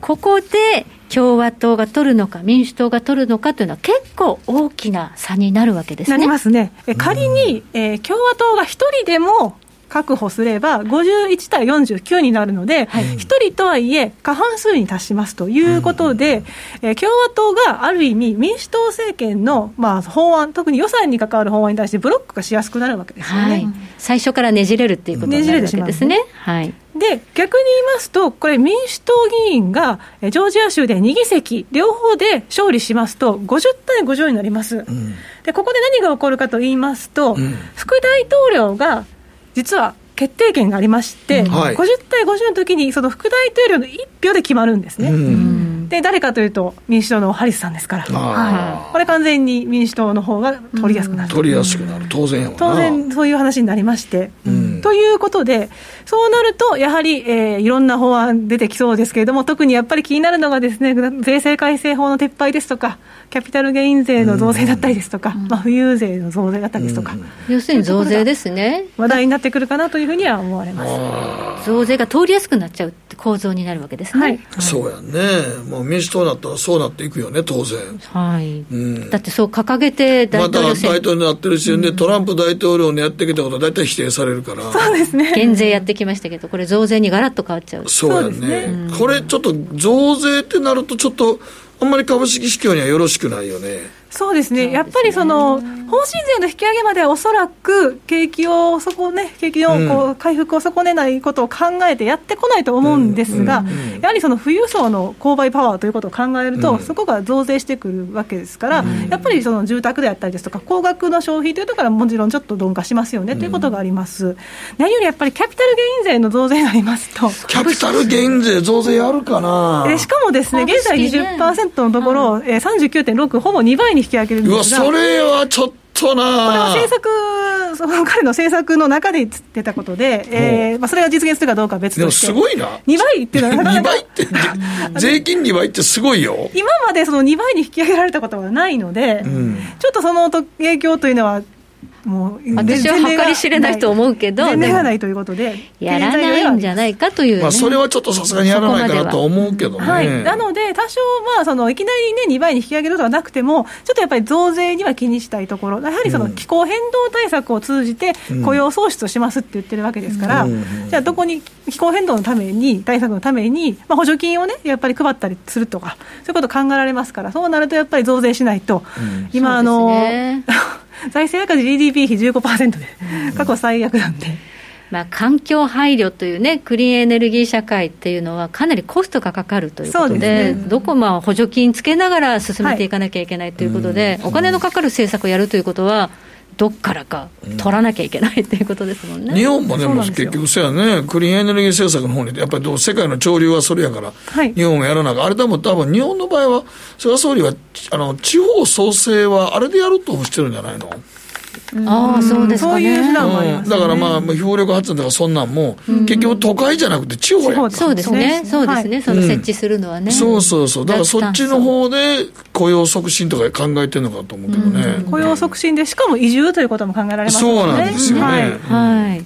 ここで共和党が取るのか、民主党が取るのかというのは結構大きな差になるわけですね。なりますね。え仮に、えー共和党が1人でも確保すれば、51対49になるので、1人とはいえ、過半数に達しますということで、えー共和党がある意味、民主党政権の、まあ、法案、特に予算に関わる法案に対してブロックがしやすくなるわけですよね。はい、最初からねじれるっていうことになるわけですね。はい、で逆に言いますと、これ、民主党議員がえジョージア州で2議席、両方で勝利しますと、50対50になります、でここで何が起こるかと言いますと、副大統領が実は決定権がありまして、はい。50対50の時に、その副大統領の1票で決まるんですね。で誰かというと、民主党のハリスさんですから、はい、これ、完全に民主党の方が取りやすくなる。取りやすくなる。当然や当然そういう話になりまして、ということで、そうなると、やはり、えーいろんな法案出てきそうですけれども、特にやっぱり気になるのがですね、税制改正法の撤廃ですとか、キャピタルゲイン税の増税だったりですとか、まあ、富裕税の増税だったりですとか、要するに増税ですね。話題になってくるかなというふうには思われます。増税が通りやすくなっちゃうって構造になるわけですね。はい。そうやんね。もう民主党だったらそうなっていくよね当然。はい。うん。だってそう掲げて大また大統領選、統領になってるし、でトランプ大統領のやってきたことは大体否定されるから。そうですね。減税やってきましたけど、これ増税にガラッと変わっちゃう。そうやね。これちょっと増税ってなるとちょっとあんまり株式市況にはよろしくないよねそうですね、やっぱりその法人税の引き上げまではおそらく景気を損ね、景気のこう回復を損ねないことを考えてやってこないと思うんですが、やはりその富裕層の購買パワーということを考えると、そこが増税してくるわけですから、やっぱりその住宅であったりですとか、高額の消費というところはもちろんちょっと鈍化しますよねということがあります。何よりやっぱりキャピタルゲイン税の増税になりますと、キャピタル減税増税やるかな？えしかもですね、現在株式ね。20%のところ、えー39.6、ほぼ2倍に引き上げるんですが。それはちょっとこれはな政策、その彼の政策の中で出たことで、えーまあ、それが実現するかどうかは別でもとして、すごいな。2倍っていうのはなかな2か倍って税金2倍ってすごいよ。今までその2倍に引き上げられたことはないので、ん。ちょっとその影響というのは、もう、私は計り知れないと思うけど前例でも。がないということで、やらないんじゃないかという、ね。まあそれはちょっとさすがにやらないかなとは思うけどね。はい、なので、多少、まあ、そのいきなり、ね、2倍に引き上げることはなくても、ちょっとやっぱり増税には気にしたいところ、やはりその気候変動対策を通じて、雇用創出をしますって言ってるわけですから、じゃあ、どこに気候変動のために、対策のために、まあ、補助金をね、やっぱり配ったりするとか、そういうこと考えられますから、そうなるとやっぱり増税しないと、今、あの、<laughs> 財政赤字 GDP 比15%で、過去最悪なんで。まあ、環境配慮というね、クリーンエネルギー社会っていうのは、かなりコストがかかるということで、ですね。どこまあ補助金つけながら進めていかなきゃいけないということで、お金のかかる政策をやるということは、どっからか取らなきゃいけないということですもんね。日本もね、も結局そうやね、クリーンエネルギー政策の方に、やっぱりどう世界の潮流はそれやから、はい。日本もやらなきゃ、あれでも多分日本の場合は、菅総理はあの地方創生はあれでやるとしてるんじゃないの、ああ、そうですかそういう手ね。段もあります、ね。うん。だからまあ、風力発電とかそんなんも、結局都会じゃなくて地方や。そうですね、そうですね、はい。その設置するのはね。そうそうそう、だからそっちの方で雇用促進とか考えてるのかと思うけどね。雇用促進で、しかも移住ということも考えられますそうなんですよね。はい。はい。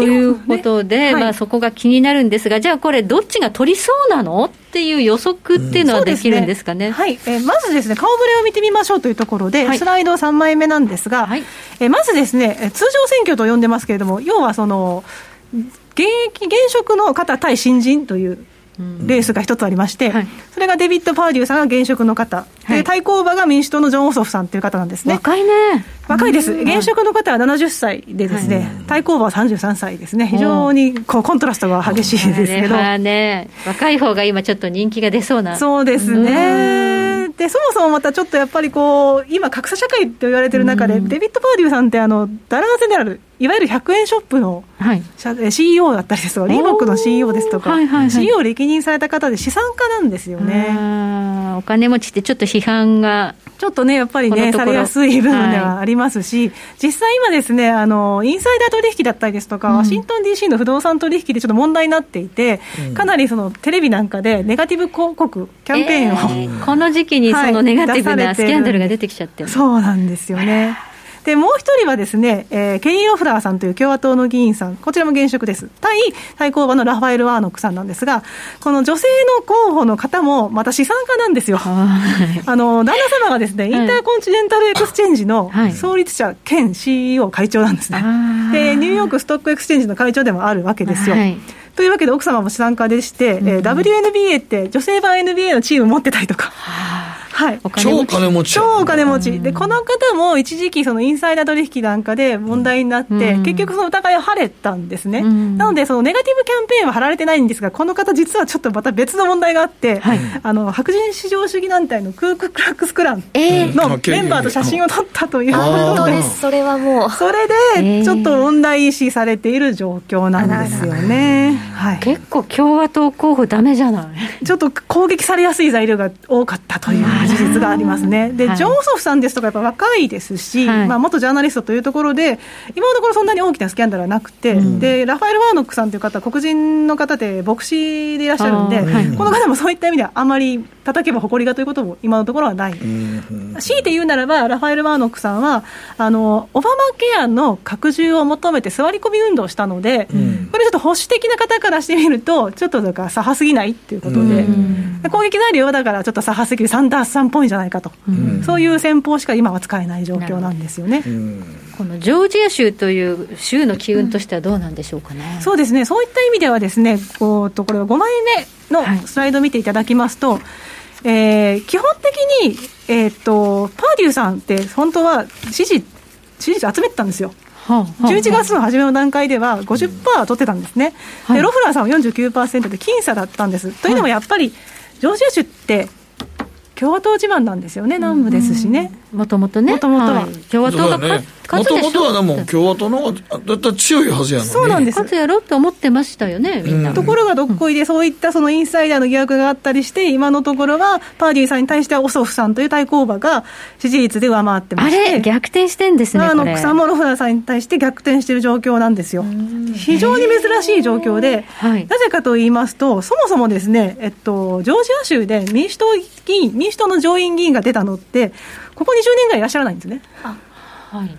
ということで、はい。まあ、そこが気になるんですが、じゃあこれ、どっちが取りそうなのっていう予測っていうのはできるんですかね？はい、えーまずですね、顔ぶれを見てみましょうというところで、はい。スライド3枚目なんですが、はい。えーまずですね、えー通常選挙と呼んでますけれども、要はその、現役、現職の方対新人というレースが一つありまして、はい。それがデビッド・パーデューさんが現職の方、はい。で対抗馬が民主党のジョン・オソフさんという方なんですね。若いね。若いです、現職の方は70歳でですね、対抗馬は33歳ですね、非常にこうコントラストが激しいですけど。ね、若い方が今ちょっと人気が出そうな。そうですね。で、そもそもまたちょっとやっぱりこう、今、格差社会と言われてる中で、デビッド・パーデューさんって、あの、ダラーゼネラル、いわゆる100円ショップのはい。CEO だったりですとか、リーボックの CEO ですとか、はいはいはい CEO を歴任された方で資産家なんですよね。お金持ちってちょっと批判が。ちょっとね、やっぱりね、されやすい部分ではありますし、実際今ですね、あの、インサイダー取引だったりですとか、ワシントン DC の不動産取引でちょっと問題になっていて、かなりそのテレビなんかでネガティブ広告、キャンペーンを、えー。この時期にそのネガティブなスキャンダルが出てきちゃってる、そうなんですよね。でもう一人はですね、えー、ケリー・ロフラーさんという共和党の議員さん、こちらも現職です。対対抗馬のラファエル・ワーノックさんなんですが、この女性の候補の方もまた資産家なんですよ。あの旦那様がですね、インターコンチネンタルエクスチェンジの創立者兼 CEO 会長なんですね。で、ニューヨークストックエクスチェンジの会長でもあるわけですよ。というわけで奥様も資産家でして、うん、えー、WNBA って女性版 NBA のチーム持ってたりとか。はい、超金持ち。超お金持ち、でこの方も一時期、そのインサイダー取引なんかで問題になって、うん、結局、その疑いを晴れたんですね、うん、なので、そのネガティブキャンペーンは貼られてないんですが、この方、実はちょっとまた別の問題があって、はい、あの白人至上主義団体のクーク・クラックス・クラン。のメンバーと写真を撮ったという。ことで、それはもう、それでちょっと問題視されている状況なんですよね。はい、結構、共和党候補、だめじゃない。ちょっと攻撃されやすい材料が多かったという事実がありますね。<laughs> で、はい、ジョンソフさんですとか、やっぱ若いですし、はい、まあ、元ジャーナリストというところで、今のところそんなに大きなスキャンダルはなくて、うん、でラファエル・ワーノックさんという方、黒人の方で牧師でいらっしゃるんで、はい、この方もそういった意味では、あまり叩けば誇りがということも今のところはない。うん、強いて言うならば、ラファエル・ワーノックさんは、あのオバマケアの拡充を求めて座り込み運動をしたので、うん、これちょっと保守的な方からしてみると、ちょっとだから左派すぎないっていうことで、攻撃材料はだからちょっと左派すぎる、サンダースさんっぽいんじゃないかと、そういう戦法しか今は使えない状況なんですよね。このジョージア州という州の機運としてはどうなんでしょうかね。そうですね、そういった意味ではですね、こうとこれは5枚目のスライドを見ていただきますと、はい、えー、基本的に、えーと、パーデューさんって本当は支持支持集めてたんですよ。11月の初めの段階では50%取ってたんですね、はい、でロフラーさんは49%で僅差だったんです。というのもやっぱり、ジョージア州って共和党地盤なんですよね、南部ですしね。もともとね。もともとは。共和党が勝もともとはでも共和党の方がだったら強いはずやのにそうなんです勝つやろって思ってましたよねみんな、ところがどっこいでそういったそのインサイダーの疑惑があったりして今のところはパーディーさんに対してはオソフさんという対抗馬が支持率で上回ってまして。あれ逆転してんですねあの草モロフラさんに対して逆転している状況なんですよ。非常に珍しい状況で、はい、なぜかと言いますとそもそもですね、えっと、ジョージア州で民主党議員民主党の上院議員が出たのってここ20年ぐらいいらっしゃらないんですね。はい。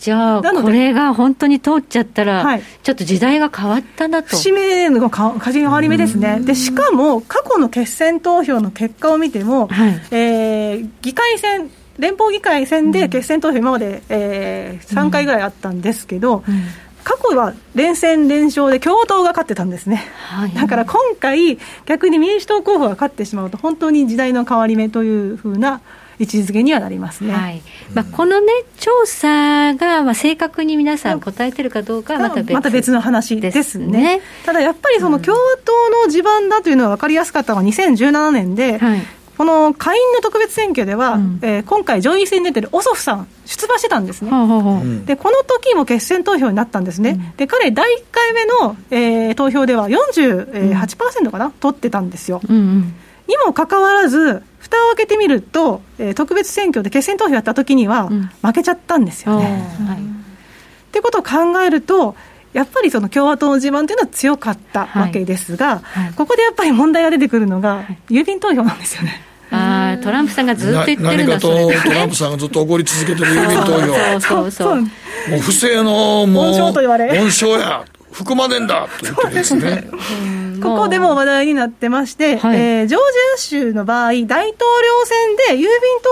じゃあ、これが本当に通っちゃったら、はい、ちょっと時代が変わったなと。節目のか変わり目ですね。で、しかも、過去の決選投票の結果を見ても、はい、えー、議会選、連邦議会選で決選投票、今まで、えー、3回ぐらいあったんですけど、うん。うん。過去は連戦連勝で共和党が勝ってたんですね、はい、だから今回、逆に民主党候補が勝ってしまうと、本当に時代の変わり目というふうな位置づけにはなりますね、はい。まあ、この、ね、調査が、まあ、正確に皆さん答えてるかどうかはまた別,、また別の話ですね、ね、ただやっぱりその共和党の地盤だというのは分かりやすかったのは2017年で、はい。この下院の特別選挙では、うん、えー、今回、上院選に出てるオソフさん、出馬してたんですね、うん、でこの時も決選投票になったんですね、うん、で彼、第1回目の、えー、投票では48%かな、取ってたんですよ。うんうん、にもかかわらず、蓋を開けてみると、えー、特別選挙で決選投票やった時には、負けちゃったんですよね。はい、ってことを考えると、やっぱりその共和党の地盤というのは強かったわけですが、はい。はい、ここでやっぱり問題が出てくるのが、郵便投票なんですよね。あトランプさんがずっと言ってるんだ何かとトランプさんがずっと怒り続けてる郵便投票。そうそうそう。もう不正のもう温床と言われ。温床や。含まねえんだと言ってですねここでも話題になってまして、はい、えー、ジョージア州の場合、大統領選で郵便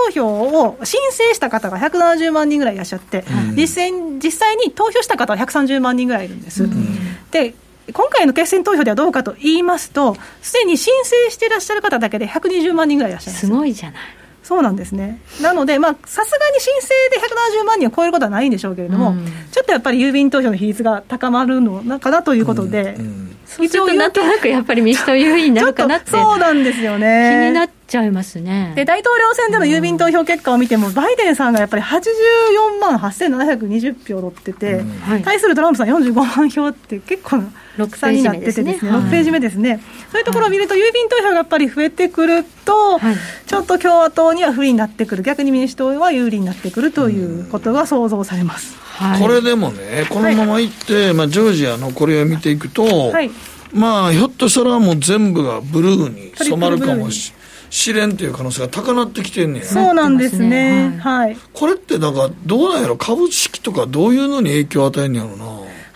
投票を申請した方が170万人ぐらいいらっしゃって、うん、実際実際に投票した方は130万人ぐらいいるんです。うん、で今回の決選投票ではどうかと言いますと、すでに申請していらっしゃる方だけで120万人ぐらいいらっしゃるすごいじゃない。そうなんですね。なので、まあ、さすがに申請で170万人を超えることはないんでしょうけれども、うん、ちょっとやっぱり郵便投票の比率が高まるのかなということで、うん。うん一応なんとなくやっぱり民主党優位になるかなって。そうなんですよね。気になっちゃいますね。で大統領選での郵便投票結果を見ても、バイデンさんがやっぱり84万8720票取ってて、対するトランプさん45万票って結構な差になっててですね、6ページ目ですね、そういうところを見ると、郵便投票がやっぱり増えてくると、ちょっと共和党には不利になってくる、逆に民主党は有利になってくるということが想像されます。はい、これでもね、このままいって、はい、まあ、ジョージアのこれを見ていくと、はい、まあ、ひょっとしたらもう全部がブルーに染まるかもし試練という可能性が高なってきてんねや。そうなんですね。はい。これってなんかどうなんやろ？株式とかどういうのに影響を与えんねやろな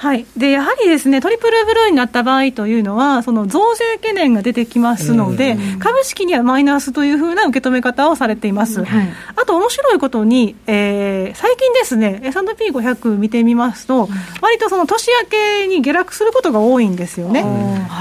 はい、でやはりですねトリプルブルーになった場合というのは、その増税懸念が出てきますので、株式にはマイナスというふうな受け止め方をされています。あと面白いことに、えー最近ですね、S&P500 見てみますと、割とその年明けに下落することが多いんですよね。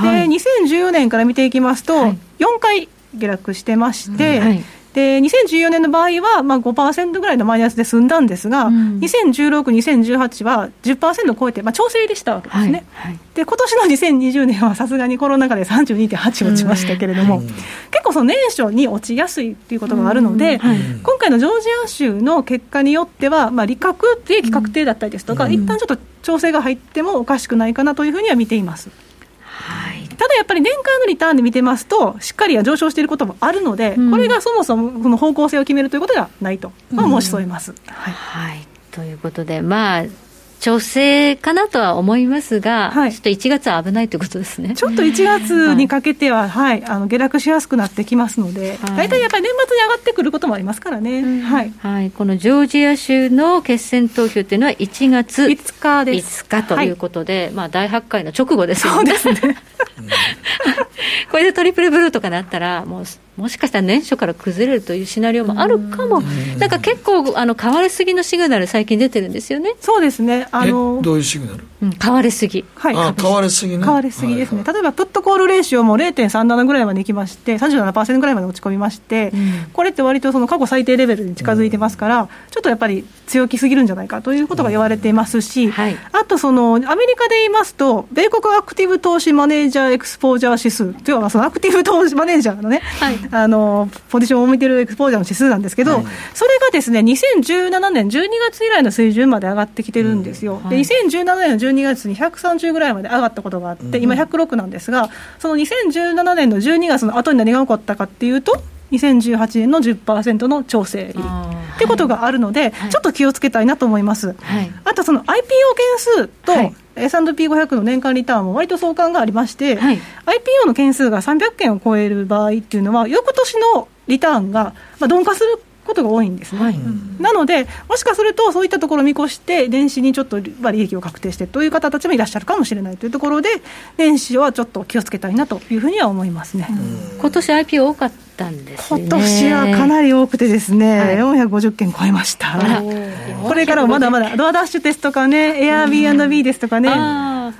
で2014年から見ていきますと、4回下落してまして、はいで2014年の場合は、まあ、5%ぐらいのマイナスで済んだんですが、2016、2018は10%を超えて、まあ、調整でしたわけですね。で今年の2020年はさすがにコロナ禍で32.8落ちましたけれども、結構その年初に落ちやすいっていうことがあるので、今回のジョージア州の結果によっては、まあ、利確、利益確定だったりですとか、一旦ちょっと調整が入ってもおかしくないかなというふうには見ています。ただやっぱり年間のリターンで見てますと、しっかり上昇していることもあるので、これがそもそもこの方向性を決めるということではないと、まあ、申し添えます。はい、ということで、まあ、調整かなとは思いますが、ちょっと1月は危ないということですね。ちょっと1月にかけては、はい、あの下落しやすくなってきますので、大体やっぱり年末に上がってくることもありますからね。はい。はい、このジョージア州の決選投票というのは1月5日です。5日ということで、まあ大発会の直後ですよね。そうですね。<laughs> これでトリプルブルーとかなったら、もうもしかしたら年初から崩れるというシナリオもあるかも、なんか結構、あの変わりすぎのシグナル、最近出てるんですよね。そうですね。あのどういうシグナル？うん、変わりすぎ。はい。あ変わりすぎね。変わりすぎですね、例えばプットコールレーシオも0.37ぐらいまでいきまして、37%ぐらいまで落ち込みまして、これって割とその過去最低レベルに近づいてますから、ちょっとやっぱり強気すぎるんじゃないかということが言われていますし、あとその、アメリカで言いますと、米国アクティブ投資マネージャーエクスポージャー指数というのは、そのアクティブ投資マネージャーのね、あのポジションを見てるエクスポージャーの指数なんですけど、それがですね2017年12月以来の水準まで上がってきてるんですよ。で2017年の12月に130ぐらいまで上がったことがあって、今106なんですが、その2017年の12月の後に何が起こったかっていうと、2018年の10%の調整入りってことがあるので、ちょっと気をつけたいなと思います。あとその IPO 件数と、S&P500 の年間リターンも割と相関がありまして、IPO の件数が300件を超える場合っていうのは、翌年のリターンが、まあ、鈍化することが多いんですね、なので、もしかするとそういったところを見越して、年始にちょっとまあ利益を確定してという方たちもいらっしゃるかもしれないというところで、年始はちょっと気をつけたいなというふうには思いますね。今年 IPO 多かったんですね。今年はかなり多くてですね、はい、450件超えました。これからもまだまだ、ドアダッシュですとかね、Airbnb ですとかね、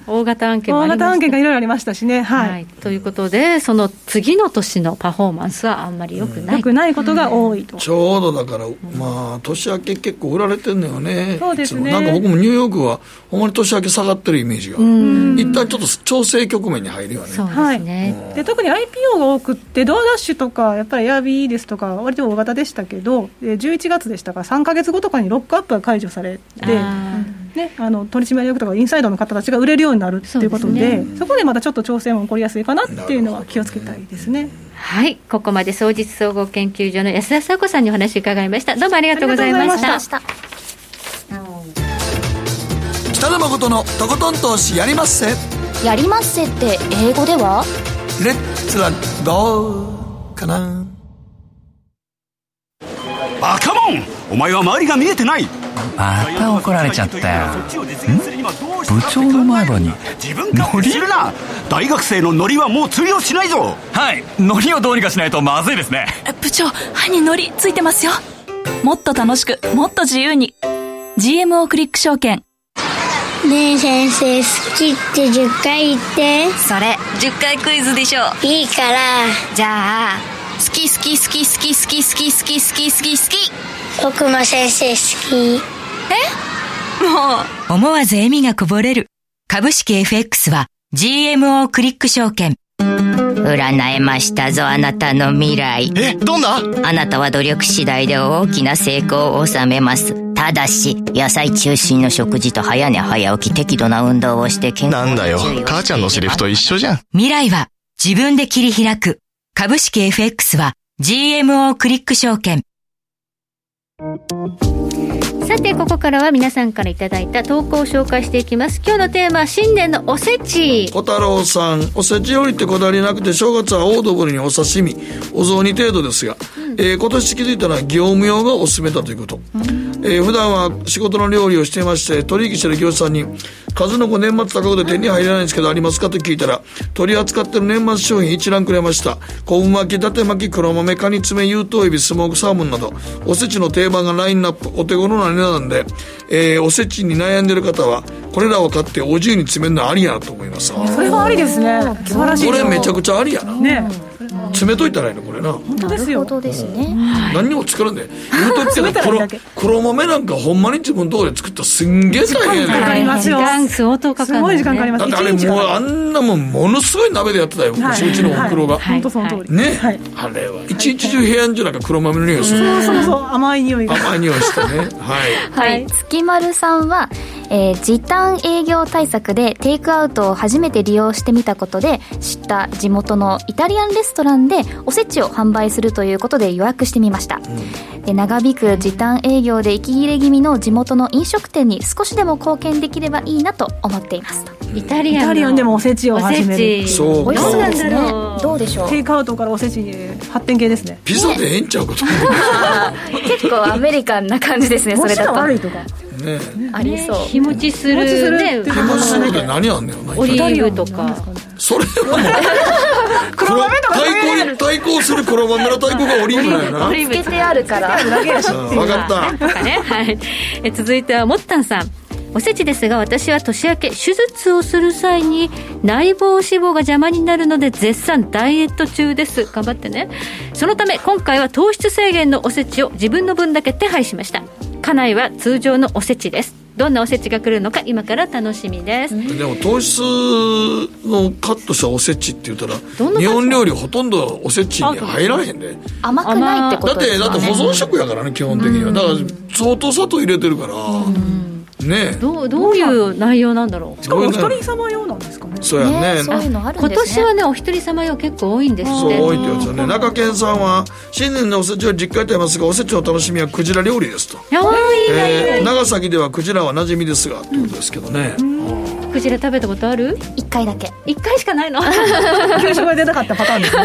大型案件も大型案件がいろいろありましたしね、はい、はい、ということで、その次の年のパフォーマンスはあんまりよくない。よくないことが多いと。ちょうどだから、まあ、年明け結構売られてんのよね。そうですね。なんか僕もニューヨークは、ほんまに年明け下がってるイメージが。一旦ちょっと調整局面に入るよね。そうですね。で特に IPO が多くって、ドアダッシュとか、やっぱり Airb ですとか、割と大型でしたけど、11月でしたから、3か月後とかにロックアップが解除されて、ね、あの取締役とかインサイドの方たちが売れるようになるということで、そ、ね、そこでまたちょっと調整も起こりやすいかなっていうのは気をつけたいですね。はい、ここまで総実総合研究所の安田佐子さんにお話伺いました。どうもありがとうございました。北野誠のとことん投資やりまっせ。やりまっせって英語では？レッツはどうかな。バカモン！お前は周りが見えてない！また怒られちゃったよ。部長の前歯に自分勝手するな大学生のノリはもう通用しないぞはいノリをどうに？かしないとまずいですね部長歯に？ノリついてますよもっと楽しくもっと自由に？GMO クリック証券ねえ先生好きって10回言ってそれ10回クイズでしょいいからじゃあ好き好き好き好き好き好き好き好き好き好き僕も先生好きえもう思わず笑みがこぼれる株式 FX は GMO クリック証券占えましたぞあなたの未来えどんなあなたは努力次第で大きな成功を収めますただし野菜中心の食事と早寝早起き適度な運動をして健康なんだよ母ちゃんのセリフと一緒じゃん未来は自分で切り開く株式 FX は GMO クリック証券。さてここからは皆さんからいただいた投稿を紹介していきます。今日のテーマは新年のおせち。小太郎さんおせち料理ってこだわりなくて正月はオードブルにお刺身。お雑煮程度ですが、えー今年気づいたら業務用がおすすめだということ、えー普段は仕事の料理をしていまして取引している業者さんに数の子年末高くで手に入らないんですけどありますか？と聞いたら取り扱ってる年末商品一覧くれました。昆布巻き伊達巻き黒豆カニ爪有頭エビスモークサーモンなどおせちの定番がラインナップ。お手頃な値段で、えーおせちに悩んでる方はこれらを買ってお重に詰めるのありやなと思います。それはありですね。素晴らしいこれめちゃくちゃありやな。ね詰めといたらいいのこれな。本当ですよ。ですね。何にも作らんで言うときけど黒豆なんかほんまに自分通り作ったらすんげえ大変かかりますよ。時間相当かかる、ね、すごい時間かかります。だってあれもうあんなもんものすごい鍋でやってたよ、はい。うちのおふくろが、本当その通りね、はい。あれは一日中部屋んじゅなんか黒豆の匂いする、そうそうそう。甘い匂いが。甘い匂いしてね。はい。<laughs> はい、月丸さんは、えー時短営業対策でテイクアウトを初めて利用してみたことで知った地元のイタリアンレストランでおせちを販売するということで予約してみました、で長引く時短営業で息切れ気味の地元の飲食店に少しでも貢献できればいいなと思っています。とイタリアンのイタリアンでもおせちを始める。そう。美味しそう。ですねどうなんだろう。どうでしょう？テイクアウトからおせちに発展系ですね。ピザでええんちゃうかと思結構アメリカンな感じですねそれだと。悪いとか。うね。ありそう。日持ちする。日持ちするねって。手持ちするって何あんねんなオリーブとか。それはもう <laughs> 黒豆とか対抗に対抗する黒豆の対抗がオリーブな。んやなつけてあるから分かった。とかね、はい、え続いてはもったんさん。おせちですが私は年明け手術をする際に内房脂肪が邪魔になるので絶賛ダイエット中です。頑張ってね。そのため今回は糖質制限のおせちを自分の分だけ手配しました。家内は通常のおせちですどんなおせちが来るのか今から楽しみです、でも糖質のカットしたおせちって言ったら日本料理ほとんどおせちに入らへんで。甘くないってこだってとですかね。だって保存食やからね基本的には。だから相当砂糖入れてるからね。どうどういう内容なんだろう。しかもお一人様用なんですかね。そうやね。ねそういうのあるん今ですね。年はねお一人様用結構多いんですってそう多いってやつよね。中堅さんは新年のおせちは実家で食べますがおせちの楽しみはクジラ料理ですと、長崎ではクジラは馴染みですがってことですけどね、クジラ食べたことある？一回だけ。一回しかないの？<laughs> 給食が出なかったパターンですね。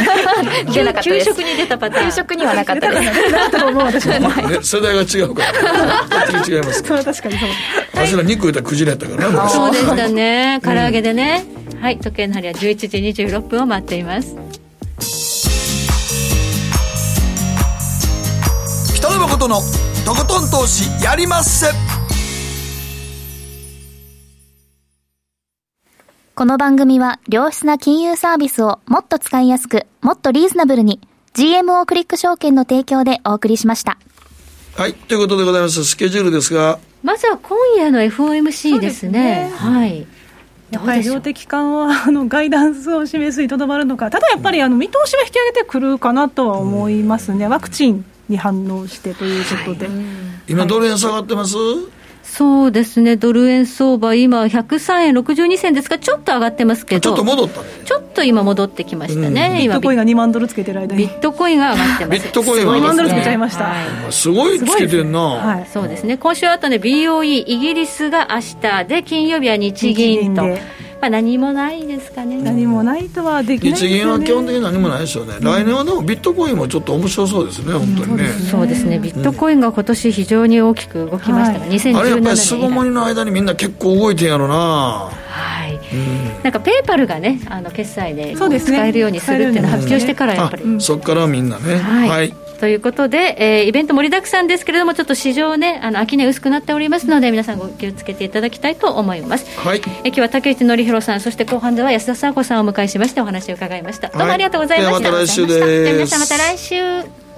<laughs> 出なかったです。給食に出たパターン。給食にはなかったです。出な？か思う私も。<laughs> ね、世代が違うから。違います。かそれは確かにそう。ら私ら肉言ったらクジラやったからな昔。そうでしたね。唐揚げでね、はい時計の針は11時26分を待っています。北野誠のとことん投資やりまっせこの番組は良質な金融サービスをもっと使いやすく、もっとリーズナブルに GMO クリック証券の提供でお送りしました。はいということでございます。スケジュールですが。まずは今夜の FOMC ですね。はい。やっぱり量的緩和のガイダンスを示すにとどまるのか、ただやっぱりあの見通しは引き上げてくるかなとは思いますね、ワクチンに反応してということで、今ドル円下がってます、そうですね。ドル円相場今103円62銭ですがちょっと上がってますけど。ちょっと戻ったね。ちょっと今戻ってきましたね、今ビットコインが2万ドルつけてる間に、ビットコインが上がってます。ビットコインは2万ドルつけちゃいました。すごいつけてんな、はい。そうですね。今週あとね BOE イギリスが明日で金曜日は日銀とまあ、何もないですかね。何もないとはできないです日銀はよね基本的に何もないですよね、来年はでもビットコインもちょっと面白そうですね、本当にね。そうですね。ビットコインが今年非常に大きく動きましたが、2017あれやっぱり巣ごもりの間にみんな結構動いてんやろな、はい。なんかペイパルがねあの決済で使えるようにするっていうのを発表してからやっぱり、あそっからみんなね、はい。はい、ということで、えー、イベント盛りだくさんですけれどもちょっと市場ねあの秋値薄くなっておりますので皆さんご気をつけていただきたいと思います、はい、え今日は竹内紀弘さんそして後半では安田佐和子さんをお迎えしましてお話を伺いました、どうもありがとうございました、また来週です。皆さんまた来週。